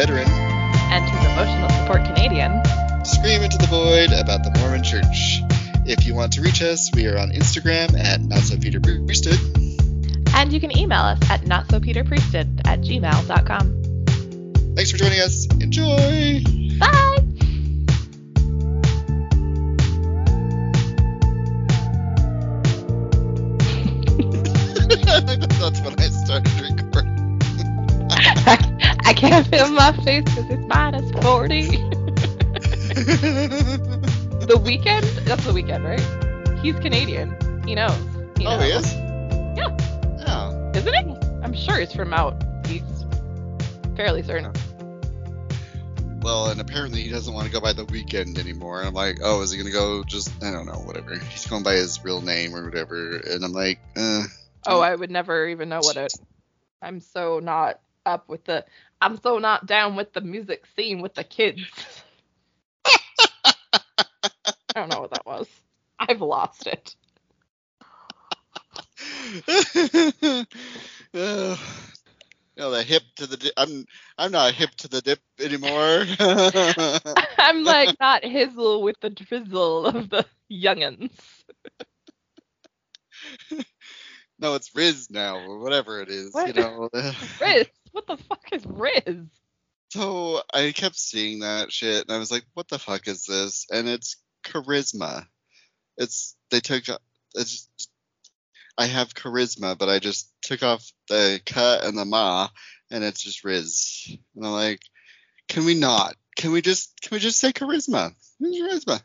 veteran, and to the emotional support Canadian. scream into the void about the Mormon Church. If you want to reach us, we are on Instagram at Not So Peter Priesthood. And you can email us at notsopeterpriesthood at gmail.com. Thanks for joining us. Enjoy. Bye! I my face because it's minus 40. the weekend? That's the weekend, right? He's Canadian. He knows. He oh, he is? Yeah. Oh. Isn't he? I'm sure he's from out east. Fairly certain. Well, and apparently he doesn't want to go by the weekend anymore. And I'm like, oh, is he gonna go just I don't know, whatever. He's going by his real name or whatever. And I'm like, uh, Oh, I would never even know what it. I'm so not up with the. I'm so not down with the music scene with the kids. I don't know what that was. I've lost it. uh, you know, the hip to the dip. I'm I'm not hip to the dip anymore. I'm like not hizzle with the drizzle of the youngins. no, it's Riz now or whatever it is. What? You know. Riz, what the fuck is Riz? So I kept seeing that shit, and I was like, "What the fuck is this?" And it's charisma. It's they took. It's I have charisma, but I just took off the cut and the ma, and it's just Riz. And I'm like, can we not? Can we just? Can we just say charisma? Charisma.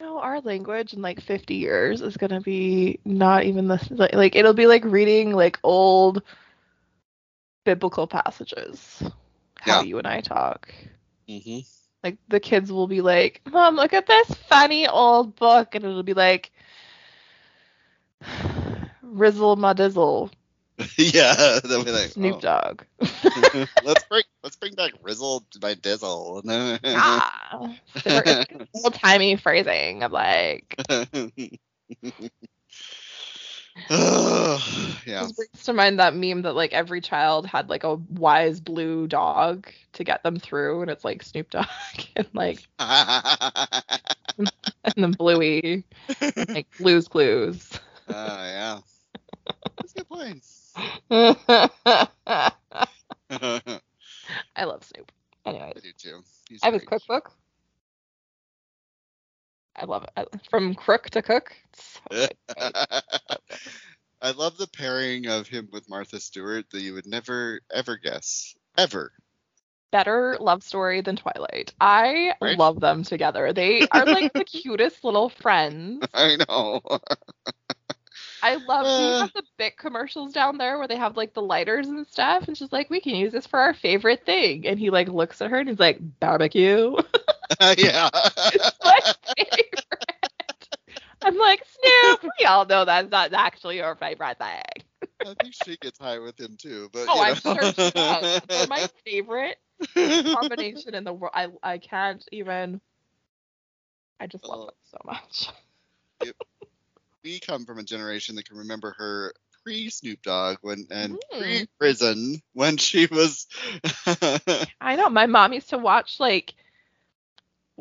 No, our language in like 50 years is gonna be not even the like, like it'll be like reading like old biblical passages. How Yeah. you and I talk. Mm-hmm. Like the kids will be like, "Mom, look at this funny old book," and it'll be like, "Rizzle my dizzle, yeah, they'll be like, Snoop oh. Dogg." let's bring let's bring back Rizzle by Dizzle. ah, old timey phrasing of like. Yeah. Just brings to mind that meme that like every child had like a wise blue dog to get them through, and it's like Snoop Dogg and like and then Bluey, and, like Blue's Clues. Oh yeah. That's a good point. I love Snoop. Anyways, I do too. He's I have his cookbook. I love it. From crook to cook. So. I love the pairing of him with Martha Stewart that you would never ever guess. Ever. Better love story than Twilight. I Right? love them together. They are like the cutest little friends. I know. I love you Uh. have the Bic commercials down there where they have like the lighters and stuff, and she's like, "We can use this for our favorite thing," and he like looks at her and he's like, "Barbecue." yeah. My favorite. I'm like, Snoop. We all know that's not actually your favorite thing. I think she gets high with him too, but Oh, you I'm know. sure she does. They're my favorite combination in the world. I I can't even. I just love Oh. them so much. we come from a generation that can remember her pre Snoop Dogg when and Mm. pre prison when she was I know. My mom used to watch like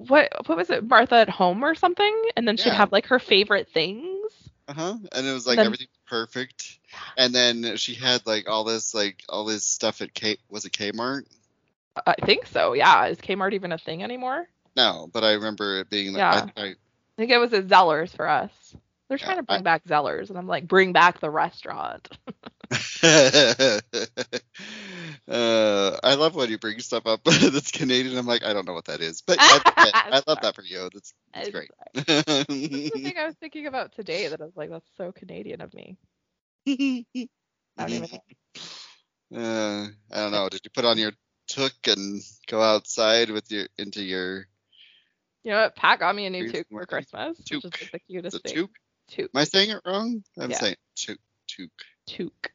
what what was it, Martha at Home or something, and then she'd Yeah. have like her favorite things. uh-huh and it was like Then- everything perfect and then she had like all this like all this stuff at K was it Kmart I think so. Yeah. Is Kmart even a thing anymore? no but I remember it being like Yeah. I, I think it was at Zellers for us. They're Yeah, trying to bring I- back Zellers, and I'm like, bring back the restaurant. I, uh, I love when you bring stuff up that's Canadian. I'm like, I don't know what that is, but I, I love that for you. That's, that's great. That's the thing I was thinking about today that I was like, that's so Canadian of me. I don't even know. Uh, I don't know. Did you put on your toque and go outside with your into your You know what? Pat got me a new toque for Christmas, which is toque. like the cutest the thing. toque? Toque. Am I saying it wrong? I'm Yeah. saying toque. Toque. Toque.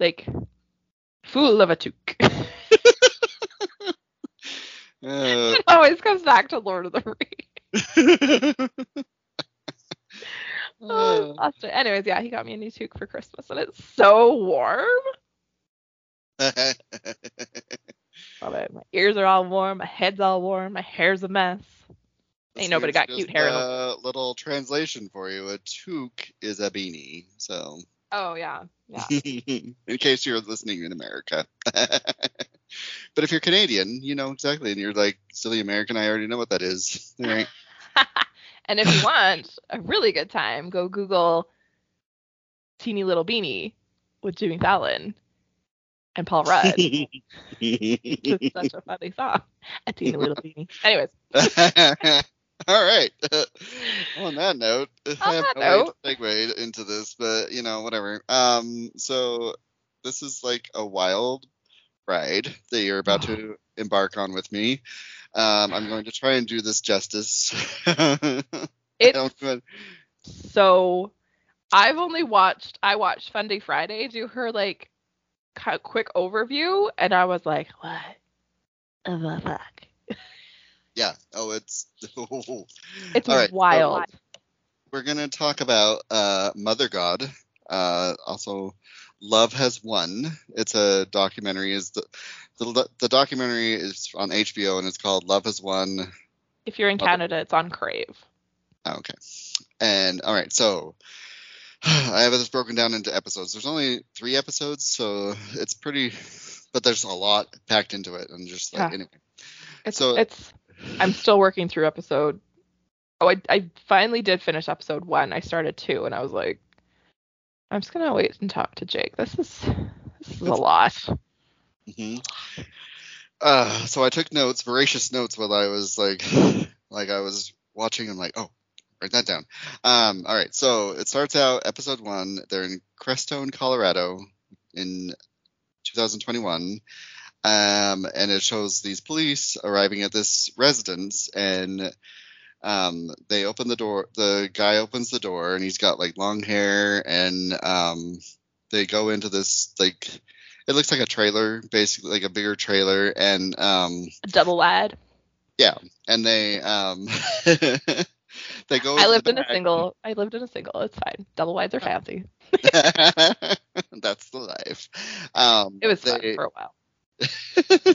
Like, fool of a toque. Uh, it always comes back to Lord of the Rings. Oh, uh, lost it. Anyways, yeah, he got me a new toque for Christmas, and it's so warm. Love it. My ears are all warm. My head's all warm. My hair's a mess. Ain't nobody got cute hair. A little translation for you. A toque is a beanie. So, Oh yeah, yeah. in case you're listening in America. but if you're Canadian, you know exactly, and you're like silly American. I already know what that is. All right. and if you want a really good time, go Google "Teeny Little Beanie" with Jimmy Fallon and Paul Rudd. it's such a funny song. A teeny little beanie. Anyways, All right. On that note, I have that no note. way to segue into this, but you know, whatever. Um, so this is like a wild ride that you're about to embark on with me. Um, I'm going to try and do this justice. It's so. I've only watched. I watched Fun Day Friday do her like quick overview, and I was like, what the fuck? Yeah. Oh, it's. It's All right, so- wild. we're gonna talk about uh, Mother God. Uh, also, Love Has Won. It's a documentary. Is the, the the documentary is on HBO and it's called Love Has Won. if you're in Mother- Canada, it's on Crave. Oh, okay. And all right, so I have this broken down into episodes. There's only three episodes, so it's pretty, but there's a lot packed into it. And just like Yeah. anyway, It's So- it's I'm still working through episode Oh, I I finally did finish episode 1. I started 2 and I was like I'm just going to wait and talk to Jake. This is this is a lot. hmm Uh, so I took notes, voracious notes, while I was like, like I was watching. I'm like, oh, write that down. Um, all right. So it starts out episode one. They're in Crestone, Colorado, in 2021. Um, and it shows these police arriving at this residence, and um, they open the door. The guy opens the door, and he's got like long hair, and um, they go into this like it looks like a trailer, basically like a bigger trailer, and um, A double ad. and they um, they go. I lived in a single. I lived in a single. It's fine. Double wides are fancy. That's the life. Um, It was fun for a while.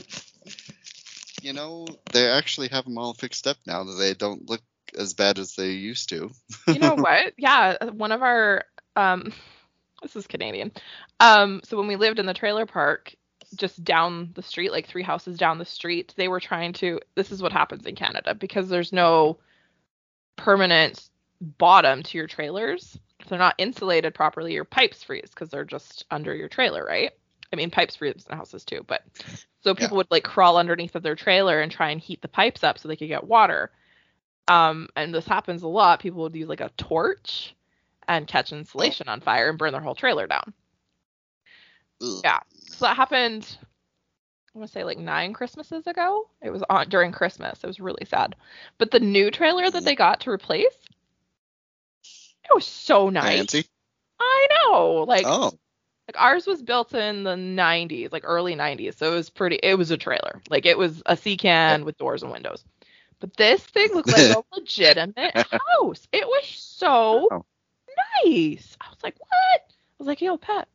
you know, they actually have them all fixed up now that they don't look as bad as they used to. You know what? Yeah, one of our um this is Canadian. Um so when we lived in the trailer park just down the street like three houses down the street, they were trying to this is what happens in Canada because there's no permanent bottom to your trailers. If they're not insulated properly, your pipes freeze because they're just under your trailer, right? I mean, pipes in houses too, but so people would like crawl underneath of their trailer and try and heat the pipes up so they could get water. Um, and this happens a lot. People would use like a torch and catch insulation on fire and burn their whole trailer down. Ugh. Yeah. So that happened. I want to say like nine Christmases ago. It was on during Christmas. It was really sad. But the new trailer that they got to replace, it was so nice. Fancy? I know. Like Oh, like ours was built in the 90s, like early 90s. So it was pretty. It was a trailer. Like it was a sea can with doors and windows. But this thing looked like a legitimate house. It was so Oh. nice. I was like, what? I was like, yo, Pat,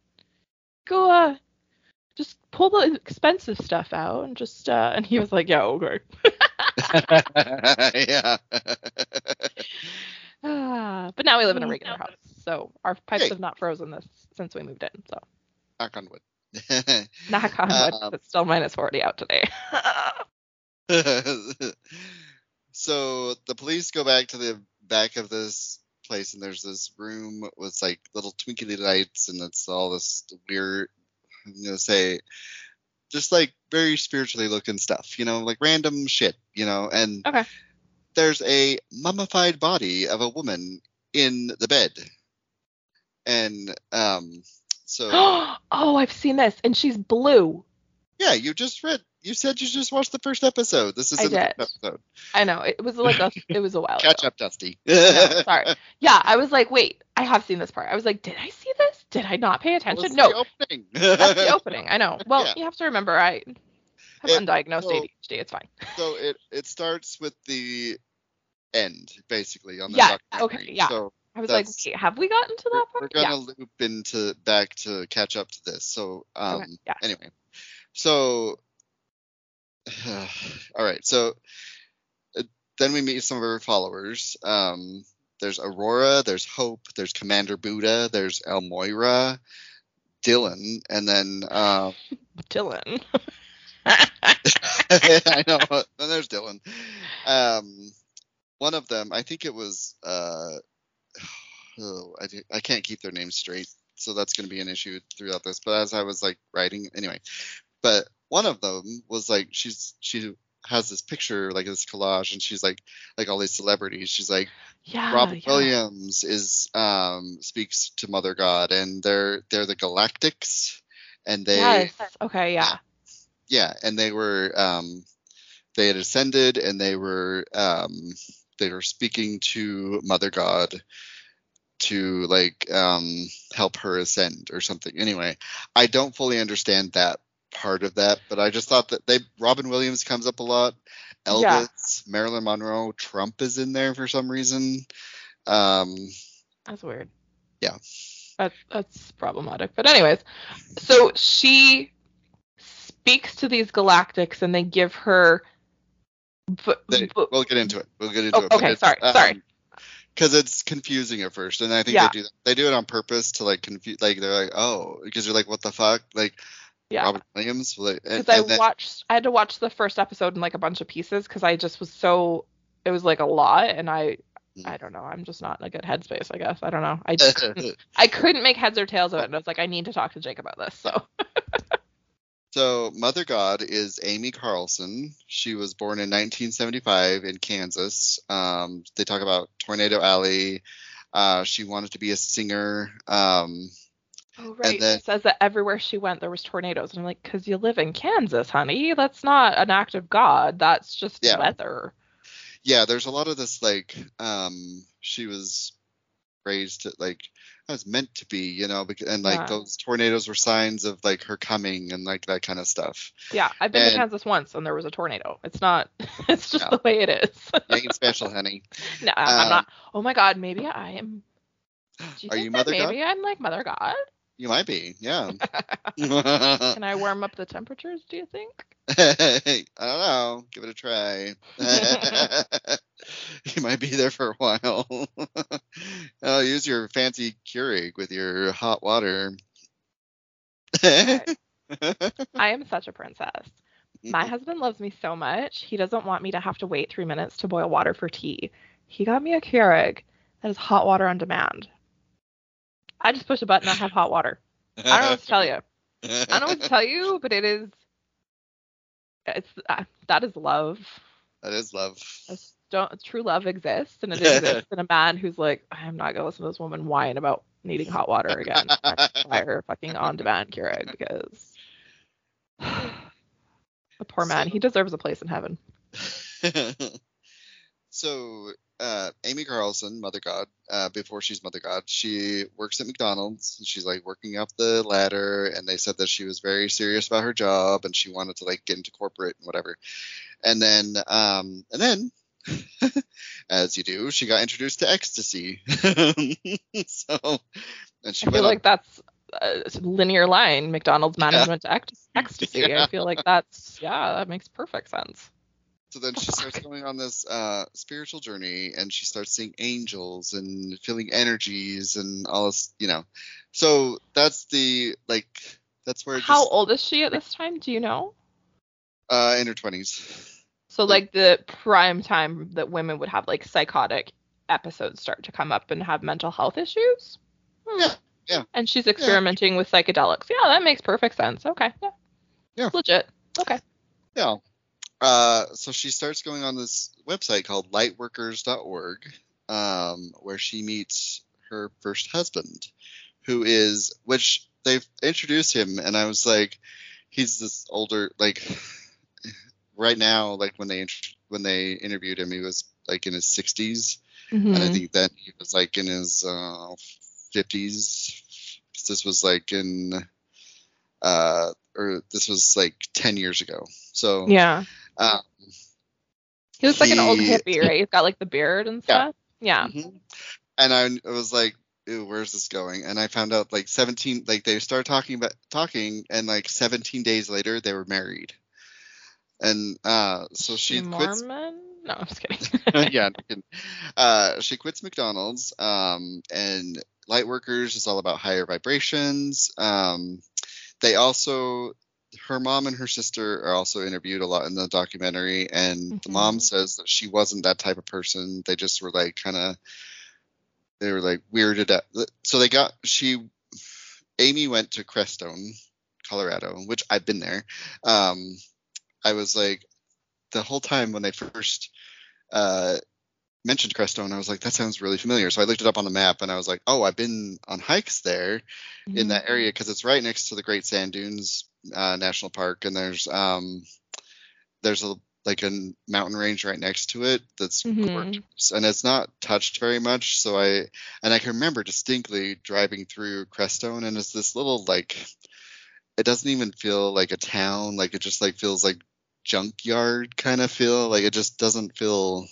go uh, just pull the expensive stuff out and just uh. And he was like, yeah, okay. yeah. Ah, but now we live in a regular house, so our pipes Great. have not frozen this since we moved in. So Knock on wood. knock on wood, Um, it's still minus 40 out today. so the police go back to the back of this place and there's this room with like little twinkly lights and it's all this weird i'm gonna say just like very spiritually looking stuff you know like random shit you know and Okay. There's a mummified body of a woman in the bed and um so oh, I've seen this, and she's blue. yeah you just read you said you just watched the first episode this is I the did. episode I know it was like a, it was a while catch ago. up Dusti No, sorry. Yeah, I was like, wait, I have seen this part. I was like, did I see this? Did I not pay attention? What's No, the opening? that's the opening. I know. Well, Yeah. you have to remember, I have It- undiagnosed so- ADHD. It's fine. so it it starts with the end basically on the Yeah, documentary. okay, yeah. So I was like, wait, have we gotten to that we're gonna Yeah. loop into back to catch up to this. So um Okay, yeah. anyway. So all right. So uh, then we meet some of her followers. Um, there's Aurora, there's Hope, there's Commander Buddha, there's Elmoira, Dylan, and then uh, Dylan. I know. Then there's Dylan. Um, one of them, I think it was. Uh, oh, I, I can't keep their names straight, so that's going to be an issue throughout this. But as I was like writing, anyway, but one of them was like she's she has this picture like this collage and she's like like all these celebrities she's like yeah, robin yeah. williams is um speaks to mother god and they're they're the galactics and they Yes. Okay. Yeah. yeah and they were um they had ascended and they were um they were speaking to mother god to like um help her ascend or something anyway i don't fully understand that part of that but i just thought that they robin williams comes up a lot elvis Yeah. marilyn monroe trump is in there for some reason um That's weird. Yeah. That, that's problematic. But anyways, so she speaks to these galactics and they give her. But, they, but- we'll get into it we'll get into Oh, it okay, sorry, sorry. because it's confusing at first and i think Yeah. they do they do it on purpose to like confuse like they're like oh because you're like what the fuck like yeah. robin williams like, Because I then- watched, I had to watch the first episode in like a bunch of pieces because I just was so, it was like a lot, and I, Mm. I don't know, I'm just not in a good headspace, I guess. I don't know. I just couldn't, I couldn't make heads or tails of it, and I was like, I need to talk to Jake about this. So So, Mother God is Amy Carlson. She was born in 1975 in Kansas. Um, they talk about Tornado Alley. Uh, she wanted to be a singer. Um, Oh right. then- it says that everywhere she went there was tornadoes. And I'm like, because you live in Kansas, honey. That's not an act of God. That's just Yeah. weather. yeah, there's a lot of this like um, she was raised to, like I was meant to be, you know, bec- and like Yeah. those tornadoes were signs of like her coming and like that kind of stuff. Yeah, I've been And- to Kansas once and there was a tornado. It's not. It's just Yeah. the way it is. You ain't special, honey. no, I'm Um, not. Oh my God, maybe I am. You Are you that Mother God? maybe I'm like Mother God? You might be, yeah. Can I warm up the temperatures? Do you think? I don't know. Give it a try. you might be there for a while. oh, use your fancy Keurig with your hot water. I am such a princess. My husband loves me so much. He doesn't want me to have to wait three minutes to boil water for tea. He got me a Keurig that is hot water on demand. I just push a button, I have hot water. I don't know what to tell you. I don't know what to tell you, but it is. It's uh, that is love. That is love. That's- Don't true love exists, and it exists in a man who's like, I'm not gonna listen to this woman whine about needing hot water again. I require fucking on-demand Keurig because the poor man, he deserves a place in heaven. so, uh, Amy Carlson, Mother God, uh, before she's Mother God, she works at McDonald's. And she's like working up the ladder, and they said that she was very serious about her job and she wanted to like get into corporate and whatever. And then, um, and then, as you do, she got introduced to ecstasy. so, and she I feel like that's a linear line. McDonald's management to ect- ecstasy. Yeah. I feel like that's yeah, that makes perfect sense. So then she starts going on this uh, spiritual journey, and she starts seeing angels and feeling energies and all this, you know. So that's the like that's where How just, old is she at this time? Do you know? uh, in her twenties. So like the prime time that women would have like psychotic episodes start to come up and have mental health issues. Hmm. Yeah, yeah. And she's experimenting with psychedelics. Yeah, that makes perfect sense. Okay. Yeah. Yeah. Legit. Okay. Yeah. Uh, so she starts going on this website called lightworkers.org, um, where she meets her first husband, who is, which they've introduced him, and I was like, he's this older, like, right now, like when they when they interviewed him, he was like in his 60s, and I Mhm. think then he was like in his uh, 50s. 'cause This was like in, uh, or this was like 10 years ago. So, Yeah. Uh, He looks like an old hippie, right? He's got like the beard and Yeah. stuff. Yeah. Mhm. And I, I was like, Ew, where's this going? And I found out like 17, like they started talking about talking, and like 17 days later they were married. and uh, so she quits. No, I'm just kidding. yeah, uh, she quits McDonald's, um, and Lightworkers is all about higher vibrations. Um, they also, her mom and her sister are also interviewed a lot in the documentary, and mm-hmm. the mom says that she wasn't that type of person. They just were like kind of, they were like weirded out. So they got she, Amy went to Crestone, Colorado, which I've been there. Um, I was like, the whole time when they first uh, mentioned Crestone, I was like, that sounds really familiar. So I looked it up on the map and I was like, oh, I've been on hikes there mm-hmm. in that area because it's right next to the Great Sand Dunes uh, National Park, and there's um, there's a like a mountain range right next to it that's mm-hmm. gorgeous, and it's not touched very much. So I and I can remember distinctly driving through Crestone, and it's this little like it doesn't even feel like a town, like it just like feels like junkyard kind of feel. Like it just doesn't feel.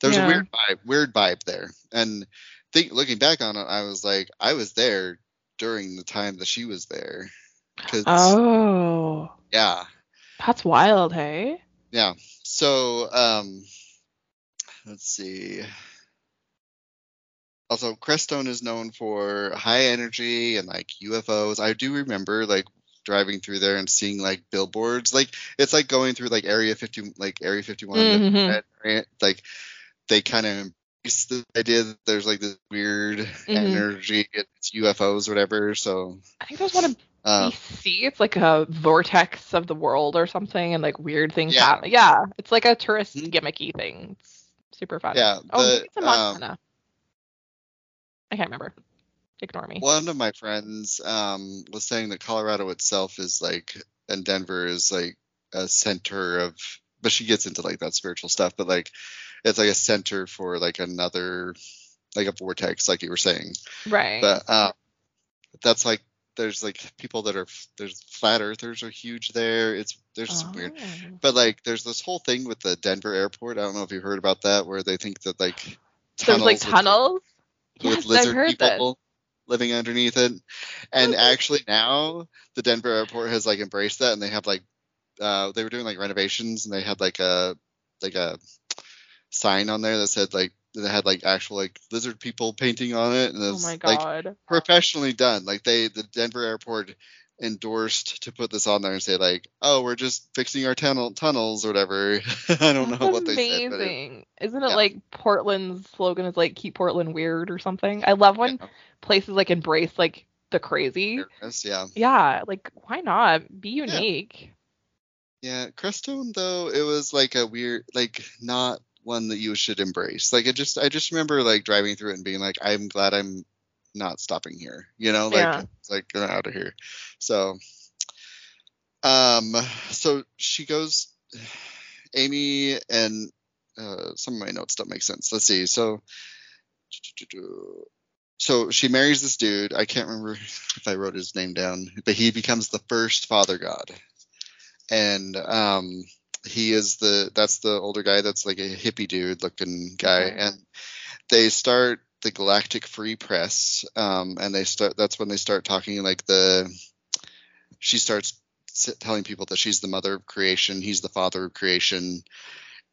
There's yeah. a weird vibe, weird vibe there. And think looking back on it, I was like, I was there during the time that she was there. Cause, oh. Yeah. That's wild, hey. Yeah. So, um, let's see. Also, Crestone is known for high energy and like UFOs. I do remember like driving through there and seeing like billboards like it's like going through like area 50 like area 51 mm-hmm. like they kind of embrace the idea that there's like this weird mm-hmm. energy it's ufos or whatever so i think there's one in uh, bc it's like a vortex of the world or something and like weird things yeah. happen yeah it's like a tourist mm-hmm. gimmicky thing it's super fun yeah oh it's in montana um, i can't remember ignore me. One of my friends um, was saying that Colorado itself is like, and Denver is like a center of, but she gets into like that spiritual stuff, but like it's like a center for like another, like a vortex, like you were saying. Right. But um, that's like there's like people that are there's flat earthers are huge there. It's there's oh. weird, but like there's this whole thing with the Denver airport. I don't know if you heard about that, where they think that like there's like tunnels. With, yes, lizard people living underneath it. And actually now the Denver airport has like embraced that and they have like uh, they were doing like renovations and they had like a like a sign on there that said like that had like actual like lizard people painting on it and it oh was, oh my god like professionally done like they the denver airport endorsed to put this on there and say like, oh, we're just fixing our tunnel tunnels or whatever. I don't That's know what amazing. they said. Amazing. Isn't it yeah. like Portland's slogan is like keep Portland weird or something? I love when yeah. places like embrace like the crazy. Weirdness, yeah. Yeah, like why not? Be unique. Yeah. yeah, Crestone though, it was like a weird like not one that you should embrace. Like it just I just remember like driving through it and being like, I'm glad I'm not stopping here. You know, like yeah. like out of here. So, um, so she goes. Amy and uh, some of my notes don't make sense. Let's see. So, so she marries this dude. I can't remember if I wrote his name down, but he becomes the first father god, and um, he is the that's the older guy that's like a hippie dude looking guy, and they start the Galactic Free Press, um, and they start. That's when they start talking like the. She starts telling people that she's the mother of creation, he's the father of creation,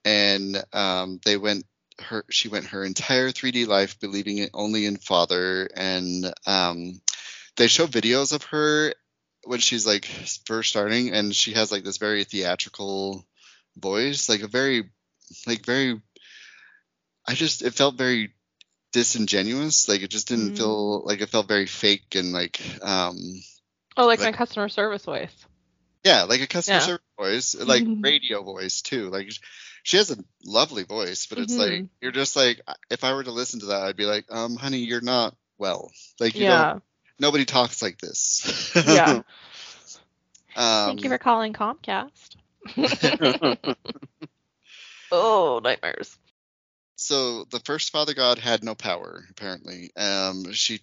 and um, they went her. She went her entire 3D life believing it only in father, and um, they show videos of her when she's like first starting, and she has like this very theatrical voice, like a very, like very. I just it felt very disingenuous. Like it just didn't mm. feel like it felt very fake and like um Oh, like, like my customer service voice. Yeah, like a customer yeah. service voice, like radio voice too. Like she has a lovely voice, but it's mm-hmm. like you're just like if I were to listen to that, I'd be like, um, honey, you're not well. Like you yeah. don't. Nobody talks like this. yeah. Um, Thank you for calling Comcast. oh, nightmares so the first father god had no power apparently. Um, she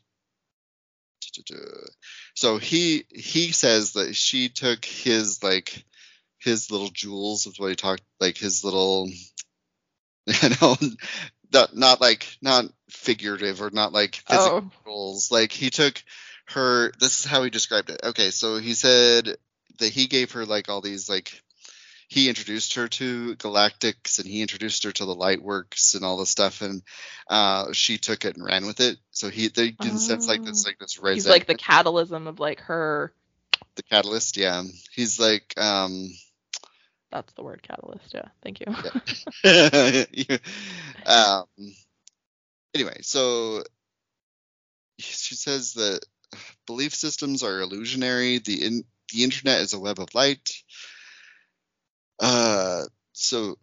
so he he says that she took his like his little jewels is what he talked like his little you know not not like not figurative or not like physical oh. jewels like he took her this is how he described it okay so he said that he gave her like all these like he introduced her to Galactics and he introduced her to the Lightworks and all this stuff, and uh, she took it and ran with it. So he they didn't sense like this like this He's like the catalysm of like her. The catalyst, yeah. He's like um that's the word catalyst. Yeah, thank you. yeah. um, anyway, so she says that belief systems are illusionary. The in, the internet is a web of light. Uh, so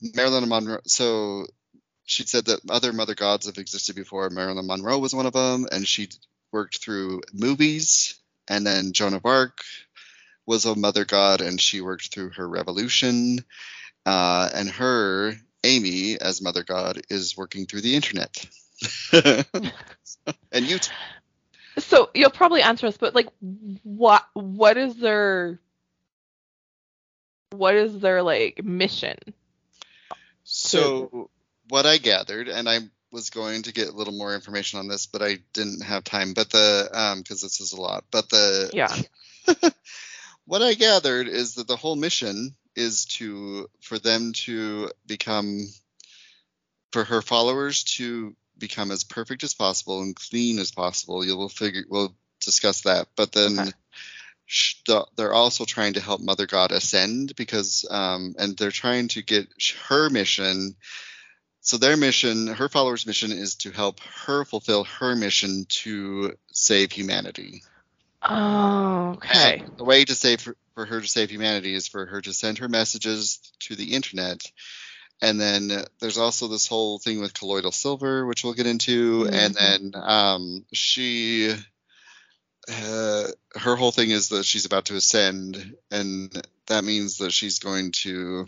Marilyn Monroe. So she said that other mother gods have existed before. Marilyn Monroe was one of them, and she worked through movies. And then Joan of Arc was a mother god, and she worked through her revolution. Uh, and her Amy as mother god is working through the internet and YouTube. So you'll probably answer us, but like, what what is their what is their like mission? So what I gathered, and I was going to get a little more information on this, but I didn't have time. But the um because this is a lot. But the yeah. what I gathered is that the whole mission is to for them to become for her followers to become as perfect as possible and clean as possible. You will figure we'll discuss that, but then. Okay. They're also trying to help Mother God ascend because, um, and they're trying to get her mission so their mission, her followers' mission, is to help her fulfill her mission to save humanity. Oh, okay. And the way to save for, for her to save humanity is for her to send her messages to the internet and then there's also this whole thing with colloidal silver which we'll get into mm-hmm. and then um, she uh, her whole thing is that she's about to ascend and that means that she's going to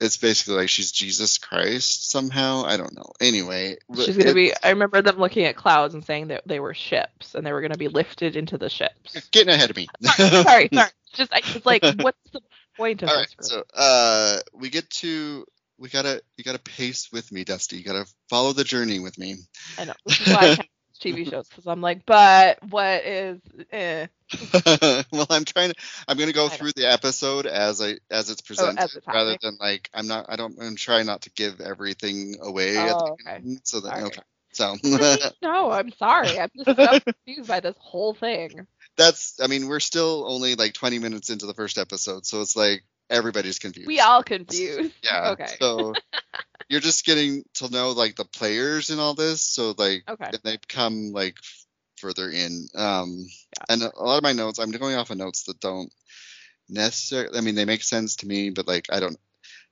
it's basically like she's Jesus Christ somehow. I don't know. Anyway, she's gonna it, be. I remember them looking at clouds and saying that they were ships and they were gonna be lifted into the ships. Getting ahead of me. sorry, sorry, sorry. Just I was like, what's the point of All this? Right, so uh, we get to we gotta you gotta pace with me, Dusti. You gotta follow the journey with me. I know. This is why I TV shows because I'm like, but what is? Eh. well, I'm trying to. I'm gonna go through the episode as I as it's presented, oh, as it's rather than like I'm not. I don't. I'm trying not to give everything away. Oh, okay. So that okay. So. no, I'm sorry. I'm just so confused by this whole thing. That's. I mean, we're still only like 20 minutes into the first episode, so it's like everybody's confused. We all confused. Yeah. Okay. So you're just getting to know like the players and all this. So like okay. they come like further in. Um yeah. and a lot of my notes, I'm going off of notes that don't necessarily I mean they make sense to me, but like I don't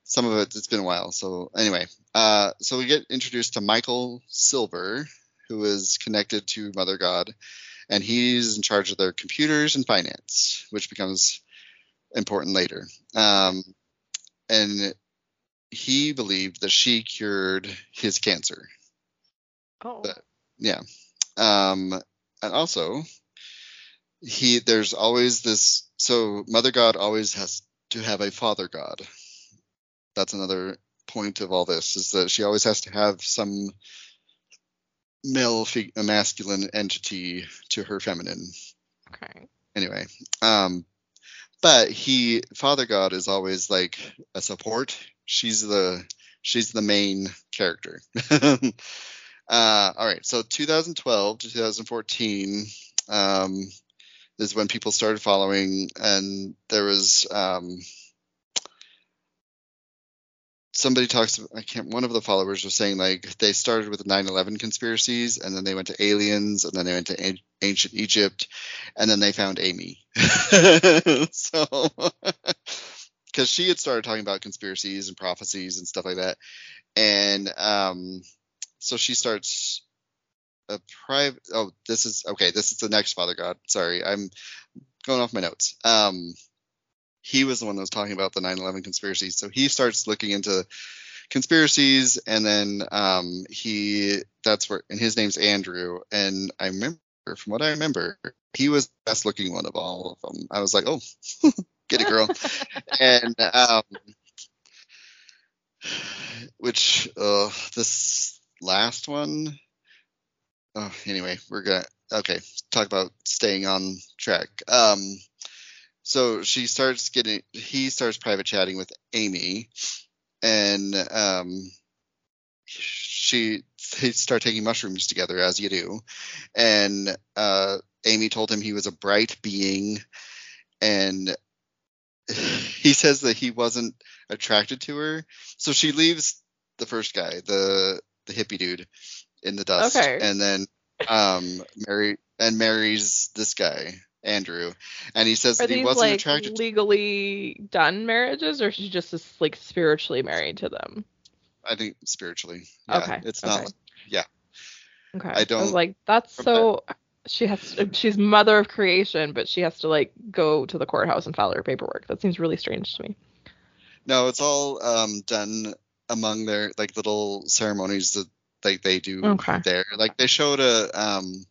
some of it it's been a while. So anyway, uh so we get introduced to Michael Silver, who is connected to Mother God, and he's in charge of their computers and finance, which becomes important later. Um, and he believed that she cured his cancer. Oh. But, yeah. Um, and also, he there's always this. So Mother God always has to have a Father God. That's another point of all this is that she always has to have some male masculine entity to her feminine. Okay. Anyway, um, but he father god is always like a support. She's the she's the main character. Uh, all right so 2012 to 2014 um, is when people started following and there was um, somebody talks i can't one of the followers was saying like they started with the 9-11 conspiracies and then they went to aliens and then they went to ancient egypt and then they found amy. So because she had started talking about conspiracies and prophecies and stuff like that. And um so she starts a private oh this is okay this is the next father god. Sorry i'm going off my notes. Um he was the one that was talking about the 9/11 conspiracy. So he starts looking into conspiracies, and then um, he that's where and his name's Andrew, and I remember from what I remember, he was the best looking one of all of them. I was like, oh, get it, girl, and um, which uh, this last one. Oh, anyway, we're gonna okay talk about staying on track. Um, so she starts getting he starts private chatting with Amy, and um, she they start taking mushrooms together as you do, and uh, Amy told him he was a bright being, and he says that he wasn't attracted to her, so she leaves the first guy, the the hippie dude, in the dust, Okay. and then um marry and marries this guy Andrew, and he says Are that he these wasn't like attracted. to legally done marriages, or she's just like spiritually married to them? I think spiritually. Yeah, Okay, It's not. okay. yeah. Okay. I don't- like that's so. She has. She's mother of creation, but she has to like go to the courthouse and file her paperwork. That seems really strange to me. No, it's all um done among their like little ceremonies that like they do Okay. there. Like they showed a um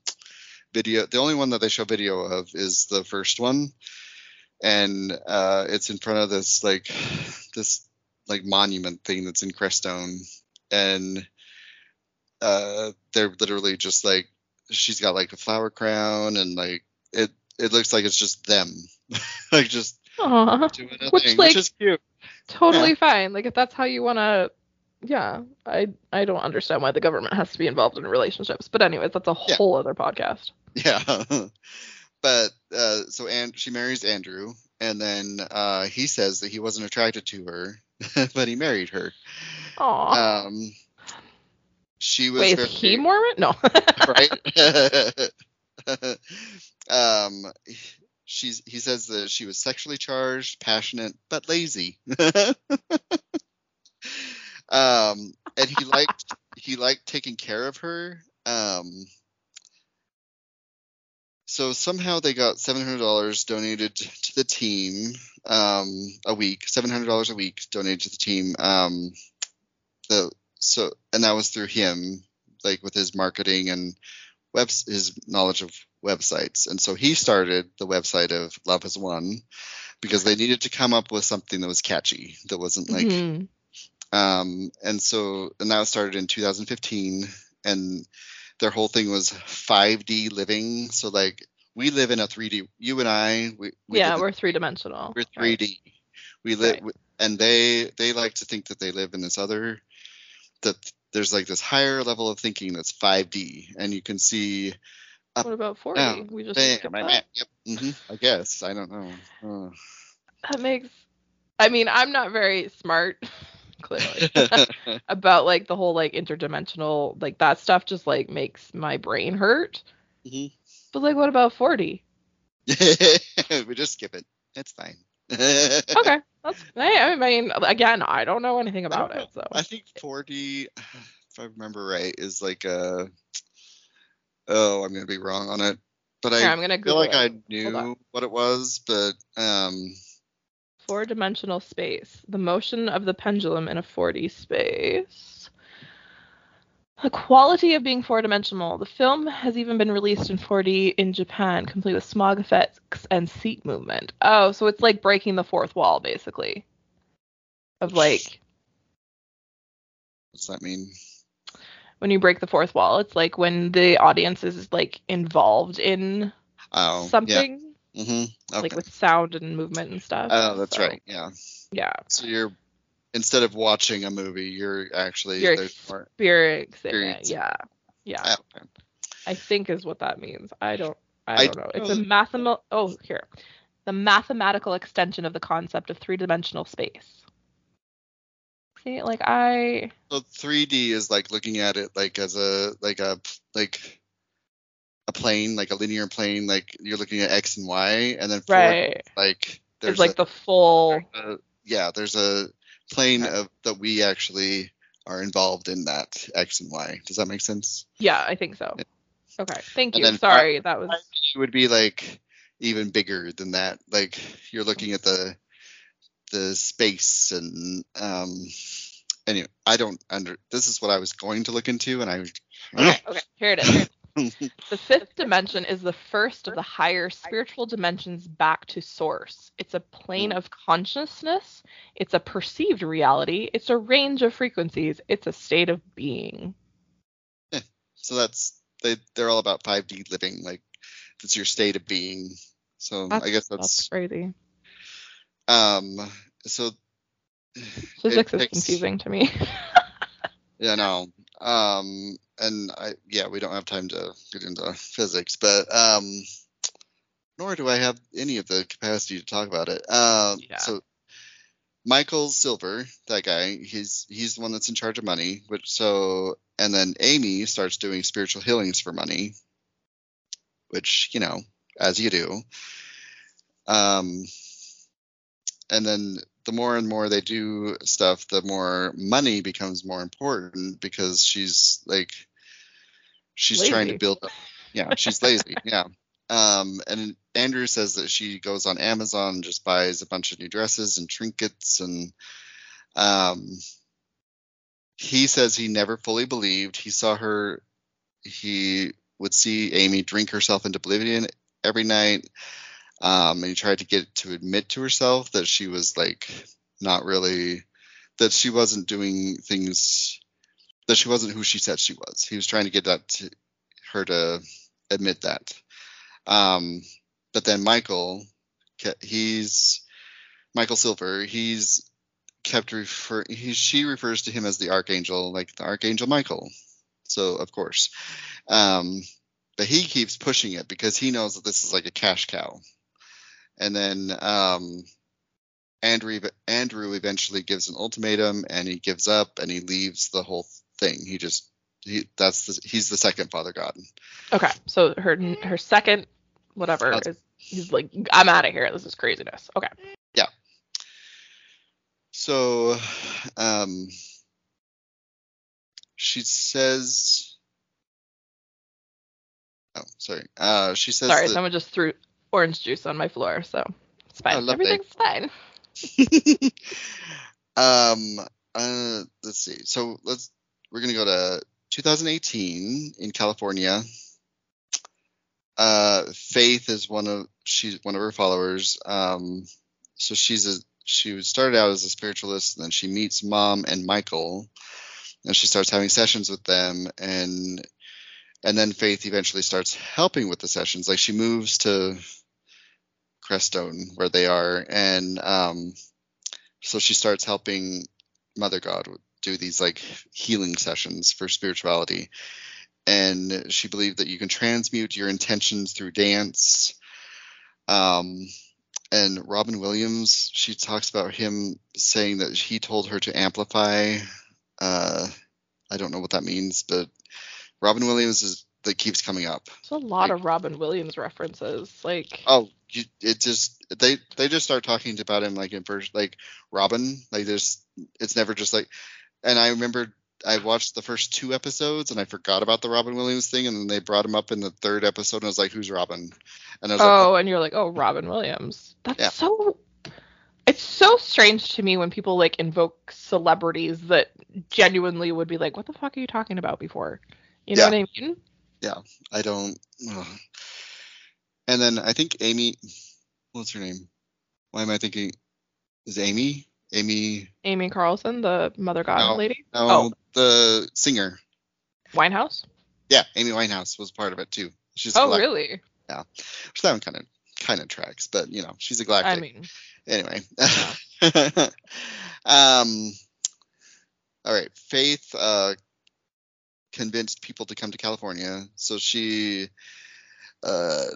video. The only one that they show video of is the first one, and uh, it's in front of this like this like monument thing that's in Crestone, and uh, they're literally just like she's got like a flower crown and like it it looks like it's just them, like just Aw, doing a Which, thing, like, which is cute. totally fine. Like if that's how you want to. Yeah, I I don't understand why the government has to be involved in relationships. But anyways, that's a Yeah. whole other podcast. Yeah. but uh, so and she marries Andrew, and then uh, he says that he wasn't attracted to her, but he married her. Aw. Um, she was Wait, very, is he Mormon? No. right. um, she's he says that she was sexually charged, passionate, but lazy. um, and he liked he liked taking care of her. Um, so somehow they got seven hundred dollars donated to the team um, a week. Seven hundred dollars a week donated to the team. Um, the so and that was through him, like with his marketing and web his knowledge of websites. And so he started the website of Love Has Won because they needed to come up with something that was catchy that wasn't like Mhm. um, and so, and that started in 2015, and their whole thing was 5D living. So like, we live in a 3D. You and I, we, we yeah, we're three dimensional. we're 3D. We live, Right. and they they like to think that they live in this other that there's like this higher level of thinking that's 5D, and you can see. What about 4D? No, we just Bam, skipped I- that? Yep. hmm I guess I don't know. Uh. that makes I mean, I'm not very smart clearly about like the whole like interdimensional like that stuff just like makes my brain hurt. Mhm. But like what about 4D? we just skip it. It's fine. Okay. That's I I mean again, I don't know anything about it, so I think 4D, if I remember right, is like a. Oh, I'm gonna be wrong on it, but I Here, I'm gonna feel Google like it. I knew what it was, but um, Four dimensional space. The motion of the pendulum in a 4D space. The quality of being four dimensional. The film has even been released in 4D in Japan, complete with smog effects and seat movement. Oh, so it's like breaking the fourth wall, basically. Of like what's that mean? when you break the fourth wall, it's like when the audience is like involved in Oh, something, Yeah. Mm-hmm. Okay. like with sound and movement and stuff. oh, that's So, right. Yeah. Yeah. So you're instead of watching a movie, you're actually You're experiencing it. Yeah. Yeah. Oh, okay. I think is what that means. I don't I I don't know. It's a mathematical oh here. The mathematical extension of the concept of three-dimensional space. See, like I So 3D is like looking at it like as a like a like a plane, like a linear plane, like you're looking at X and Y, and then 4D right. like there's It's like a, the full uh, yeah, there's a plane Okay. of that we actually are involved in that X and Y. Does that make sense? Yeah, I think so. Okay. Thank you. Sorry, that was It would be like even bigger than that. Like you're looking at the the space and um anyway, I don't under this is what I was going to look into and I Okay, okay. Here it is. Here it is. The fifth dimension is the first of the higher spiritual dimensions back to source. It's a plane of consciousness. It's a perceived reality. It's a range of frequencies. It's a state of being. so that's they they're all about 5D living like that's your state of being. So I guess That's that's crazy. Um, so Physics is confusing to me. Yeah, no. Um, and I, yeah, we don't have time to get into physics, but um, nor do I have any of the capacity to talk about it. Um, Yeah. so Michael Silver, that guy, he's he's the one that's in charge of money. Which so, and then Amy starts doing spiritual healings for money, which you know, as you do. Um, and then the more and more they do stuff, the more money becomes more important because she's like she's trying to build up. Yeah, she's lazy. yeah. Um, and Andrew says that she goes on Amazon and just buys a bunch of new dresses and trinkets and um he says he never fully believed. He saw her he would see Amy drink herself into oblivion every night. Um, and he tried to get to admit to herself that she was like not really that she wasn't doing things that she wasn't who she said she was. He was trying to get that to her to admit that. Um, but then Michael, he's Michael Silver. He's kept refer. He, she refers to him as the archangel, like the archangel Michael. So of course, um, but he keeps pushing it because he knows that this is like a cash cow. And then um, Andrew Andrew eventually gives an ultimatum, and he gives up, and he leaves the whole thing. He just he that's the, he's the second Father God. Okay, so her her second whatever That's- is he's like I'm out of here. This is craziness. Okay. Yeah. So, um, she says, oh, sorry. Uh, she says Sorry, that, someone just threw orange juice on my floor, so it's fine. Oh. Everything's fine. um, uh, let's see. So let's, we're going to go to 2018 in California. Uh, Faith is one of, she's one of her followers. Um, so she's a, she started out as a spiritualist and then she meets mom and Michael and she starts having sessions with them and and then Faith eventually starts helping with the sessions. Like she moves to Crestone where they are and um so she starts helping Mother God do these like healing sessions for spirituality. And she believed that you can transmute your intentions through dance. Um, and Robin Williams, she talks about him saying that he told her to amplify. Uh, I don't know what that means, but Robin Williams is that keeps coming up. There's a lot Like- of Robin Williams references. Like Oh, you, it just they they just start talking about him like in first like Robin like there's it's never just like and I remember I watched the first two episodes and I forgot about the Robin Williams thing and then they brought him up in the third episode and I was like who's Robin and I was like oh, oh, and you're like, oh, Robin Williams. That's Yeah. so. It's so strange to me when people like invoke celebrities that genuinely would be like, what the fuck are you talking about before? You know Yeah. what I mean? Yeah, I don't ugh. and then I think Amy what's her name why am I thinking is Amy Amy Amy Carlson, the Mother God No. lady. no Oh. the singer Winehouse. yeah Amy Winehouse was part of it too she's Oh, galactic. really? Yeah, which that one kind of kind of tracks, but you know, she's a galactic. I mean, anyway. Yeah. um all right. Faith uh convinced people to come to California. So she uh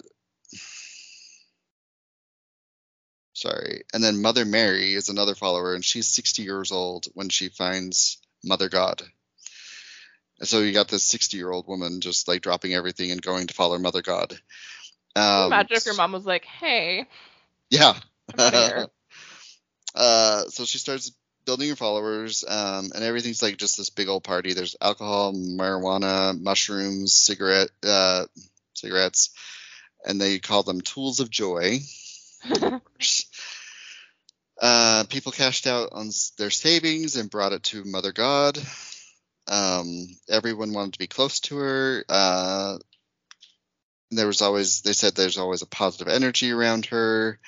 sorry. And then Mother Mary is another follower and she's 60 years old when she finds Mother God. And so you got this 60 year old woman just like dropping everything and going to follow Mother God. Um, imagine if your mom was like, "Hey, yeah. I'm outta here." uh, so she starts building her followers, um, and everything's like just this big old party. There's alcohol, marijuana, mushrooms, cigarette, uh, cigarettes, and they call them tools of joy. Uh, people cashed out on their savings and brought it to Mother God. Um, everyone wanted to be close to her. Uh, there was always, they said there's always a positive energy around her.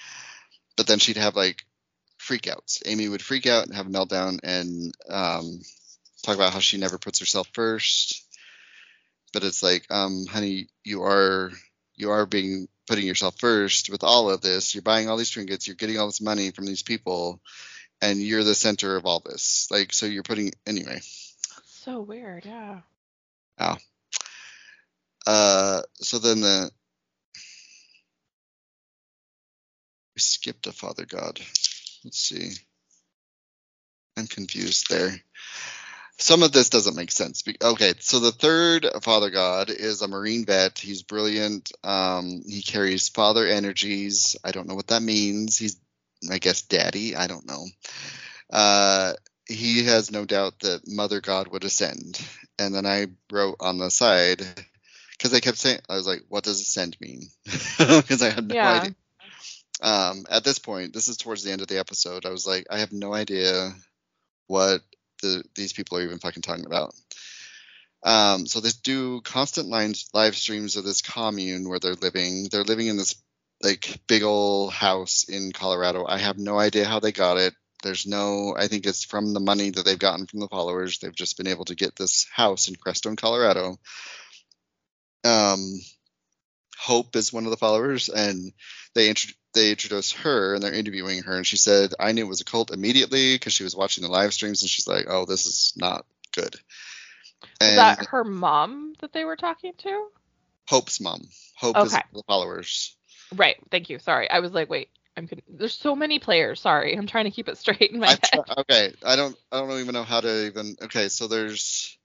But then she'd have like freakouts. Amy would freak out and have a meltdown and um, talk about how she never puts herself first. But it's like, um, honey, you are you are being putting yourself first with all of this. You're buying all these trinkets. You're getting all this money from these people, and you're the center of all this. Like, so you're putting anyway. So weird, yeah. Wow. Uh, so then the we skipped a Father God. Let's see. I'm confused there. Some of this doesn't make sense. Okay, so the third Father God is a Marine vet. He's brilliant. Um, he carries father energies. I don't know what that means. He's, I guess, daddy. I don't know. Uh, he has no doubt that Mother God would ascend. And then I wrote on the side because I kept saying, I was like, what does ascend mean? Because I had no yeah. idea. Um, at this point, this is towards the end of the episode. I was like, I have no idea what the, these people are even fucking talking about. Um, so they do constant live streams of this commune where they're living. They're living in this like big old house in Colorado. I have no idea how they got it. There's no, I think it's from the money that they've gotten from the followers. They've just been able to get this house in Crestone, Colorado. Um, Hope is one of the followers, and they introduced they introduced her and they're interviewing her and she said i knew it was a cult immediately because she was watching the live streams and she's like oh this is not good. And is that her mom that they were talking to? Hope's mom. Hope okay. is the followers. Right. Thank you. Sorry. I was like wait i'm there's so many players. Sorry. I'm trying to keep it straight in my head. okay. I don't i don't even know how to even okay so there's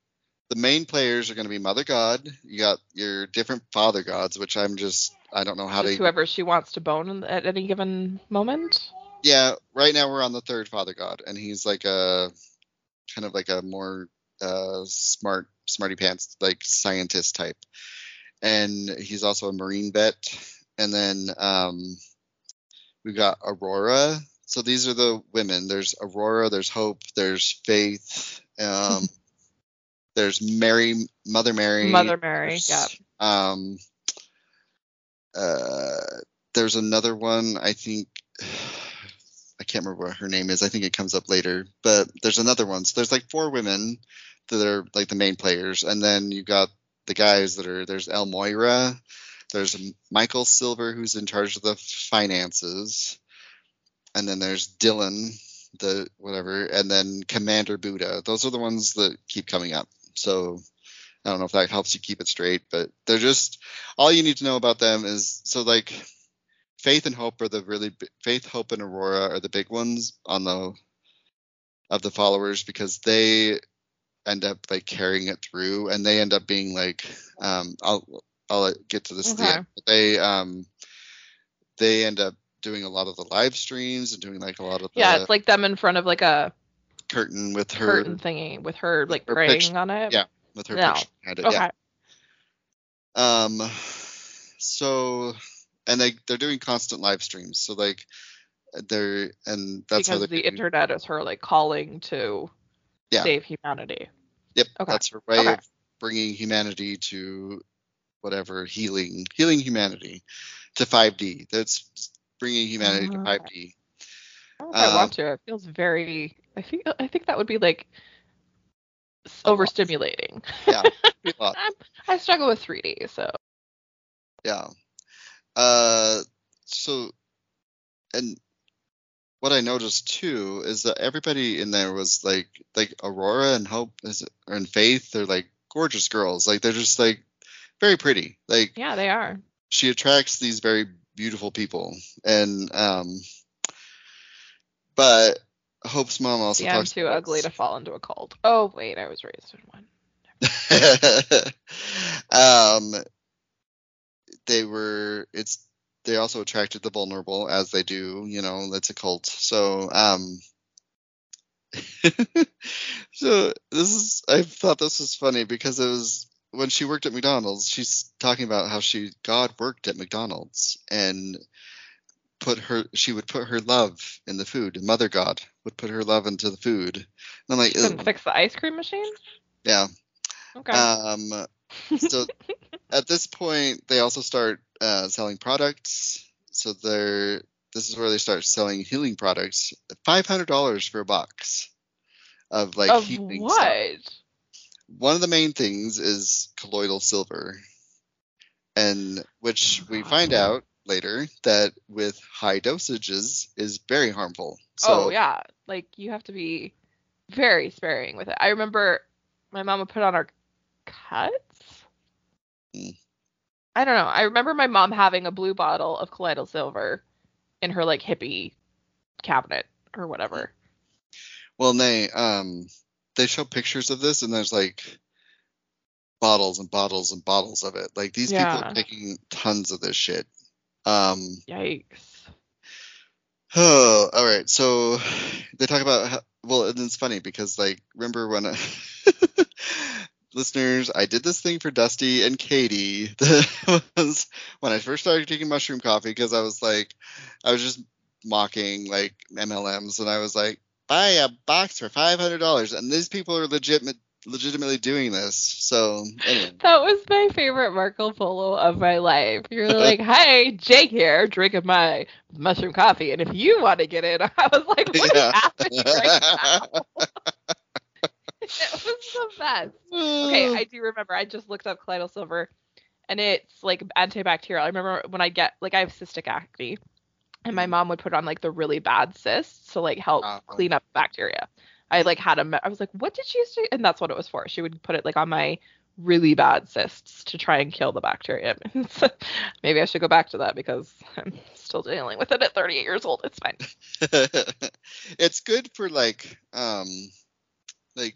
the main players are going to be Mother God. You got your different Father Gods, which I'm just I don't know how just to. Whoever she wants to bone at any given moment. Yeah, right now we're on the third Father God, and he's like a kind of like a more uh, smart, smarty pants like scientist type, and he's also a Marine vet. And then um, we got Aurora. So these are the women. There's Aurora. There's Hope. There's Faith. Um, there's Mary, Mother Mary. Mother Mary, yeah. Um, uh, there's another one. I think I can't remember what her name is. I think it comes up later. But there's another one. So there's like four women that are like the main players, and then you got the guys that are there's El Moira, there's Michael Silver who's in charge of the finances, and then there's Dylan, the whatever, and then Commander Buddha. Those are the ones that keep coming up. So I don't know if that helps you keep it straight, but they're just all you need to know about them is so like Faith and Hope are the really Faith, Hope, and Aurora are the big ones on the of the followers because they end up like carrying it through and they end up being like um I'll I'll get to this okay. the end, but they um they end up doing a lot of the live streams and doing like a lot of the, yeah it's like them in front of like a curtain with her curtain thingy with her like her praying picture, on it. Yeah, with her no. picture it. Okay. Yeah. Um. So, and they they're doing constant live streams. So like they're and that's because how the internet is her like calling to yeah. save humanity. Yep. Okay. That's her way okay. of bringing humanity to whatever healing healing humanity to 5D. That's bringing humanity to 5D. I, I want to. It feels very I think I think that would be like overstimulating. Yeah. I struggle with 3D, so. Yeah. Uh, so, and what I noticed too is that everybody in there was like, like Aurora and Hope is it, and Faith. They're like gorgeous girls. Like they're just like very pretty. Like yeah, they are. She attracts these very beautiful people, and um, but Hope's mom also yeah, I'm too ugly to fall into a cult. Oh wait, I was raised in one. um, they were. It's they also attracted the vulnerable as they do. You know, it's a cult. So um. so this is I thought this was funny because it was when she worked at McDonald's, she's talking about how she God worked at McDonald's and put her she would put her love in the food. and Mother God would put her love into the food. And I'm like, couldn't fix the ice cream machine. Yeah. Okay. Um. So at this point, they also start uh, selling products. So they're this is where they start selling healing products. Five hundred dollars for a box of like of healing what? Stuff. One of the main things is colloidal silver, and which we find out later that with high dosages is very harmful. So, oh yeah, like you have to be very sparing with it. I remember my mom would put on our cuts. Mm. I don't know. I remember my mom having a blue bottle of colloidal silver in her like hippie cabinet or whatever. Well, they um they show pictures of this and there's like bottles and bottles and bottles of it. Like these people are taking tons of this shit. Um Yikes. Oh, all right. So they talk about how, well, and it's funny because like remember when I, listeners, I did this thing for Dusti and Katie that was when I first started taking mushroom coffee because I was like, I was just mocking like MLMs and I was like, buy a box for five hundred dollars, and these people are legitimate, legitimately doing this. So anyway, That was my favorite Marco Polo of my life. You're like, "Hi, Jake here, drinking my mushroom coffee, and if you want to get in," I was like, "What is Yeah. happening right now?" it was the best. Okay, I do remember. I just looked up colloidal silver, and it's like antibacterial. I remember when I get like I have cystic acne, and my mm. mom would put on like the really bad cysts to like help Oh. clean up bacteria. I like had a. me- I was like, what did she do? And that's what it was for. She would put it like on my really bad cysts to try and kill the bacteria. So Maybe I should go back to that because I'm still dealing with it at 38 years old. It's fine. it's good for like um like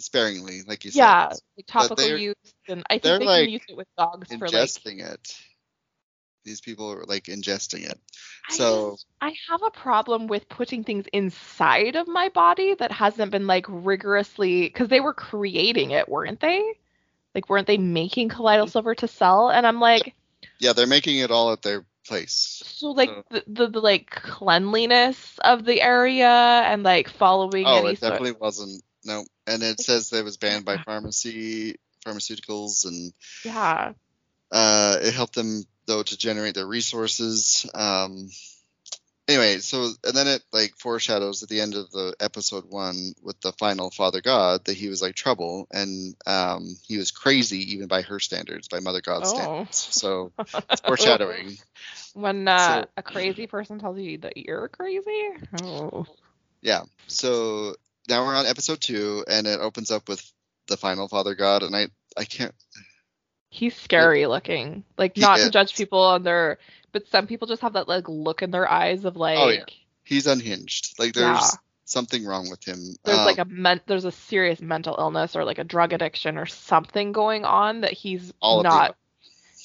sparingly like you Yeah, said like topical use, and I think they like, can use it with dogs for like ingesting it these people are like ingesting it I So- just- I have a problem with putting things inside of my body that hasn't been like rigorously because they were creating it, weren't they? Like, weren't they making colloidal silver to sell? And I'm like, yeah they're making it all at their place so like So- the, the the like cleanliness of the area and like following oh it sort. definitely wasn't no and it says that it was banned by pharmacy pharmaceuticals and Yeah, uh it helped them though to generate their resources um anyway so and then it like foreshadows at the end of the episode one with the final father god that he was like trouble and um he was crazy even by her standards by mother god's Oh. standards so it's foreshadowing when uh, So- a crazy person tells you that you're crazy. Oh. yeah so now we're on episode two and it opens up with the final father god and i i can't He's scary looking. Like not to judge people on their but some people just have that like look in their eyes of like Oh, yeah. he's unhinged like there's Yeah. something wrong with him there's Um, like a men- there's a serious mental illness or like a drug addiction or something going on that he's not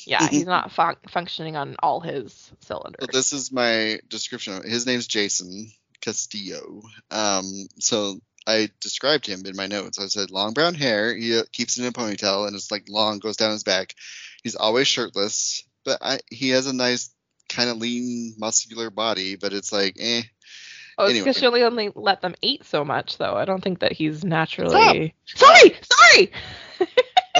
yeah, he's not fun- functioning on all his cylinders. So this is my description. His name's Jason Castillo. Um, so I described him in my notes. I said long brown hair. He uh, keeps it in a ponytail, and it's like long, goes down his back. He's always shirtless, but I, he has a nice kind of lean, muscular body. But it's like, eh. oh, it's anyway. because you only let them eat so much though. I don't think that he's naturally Sorry, sorry.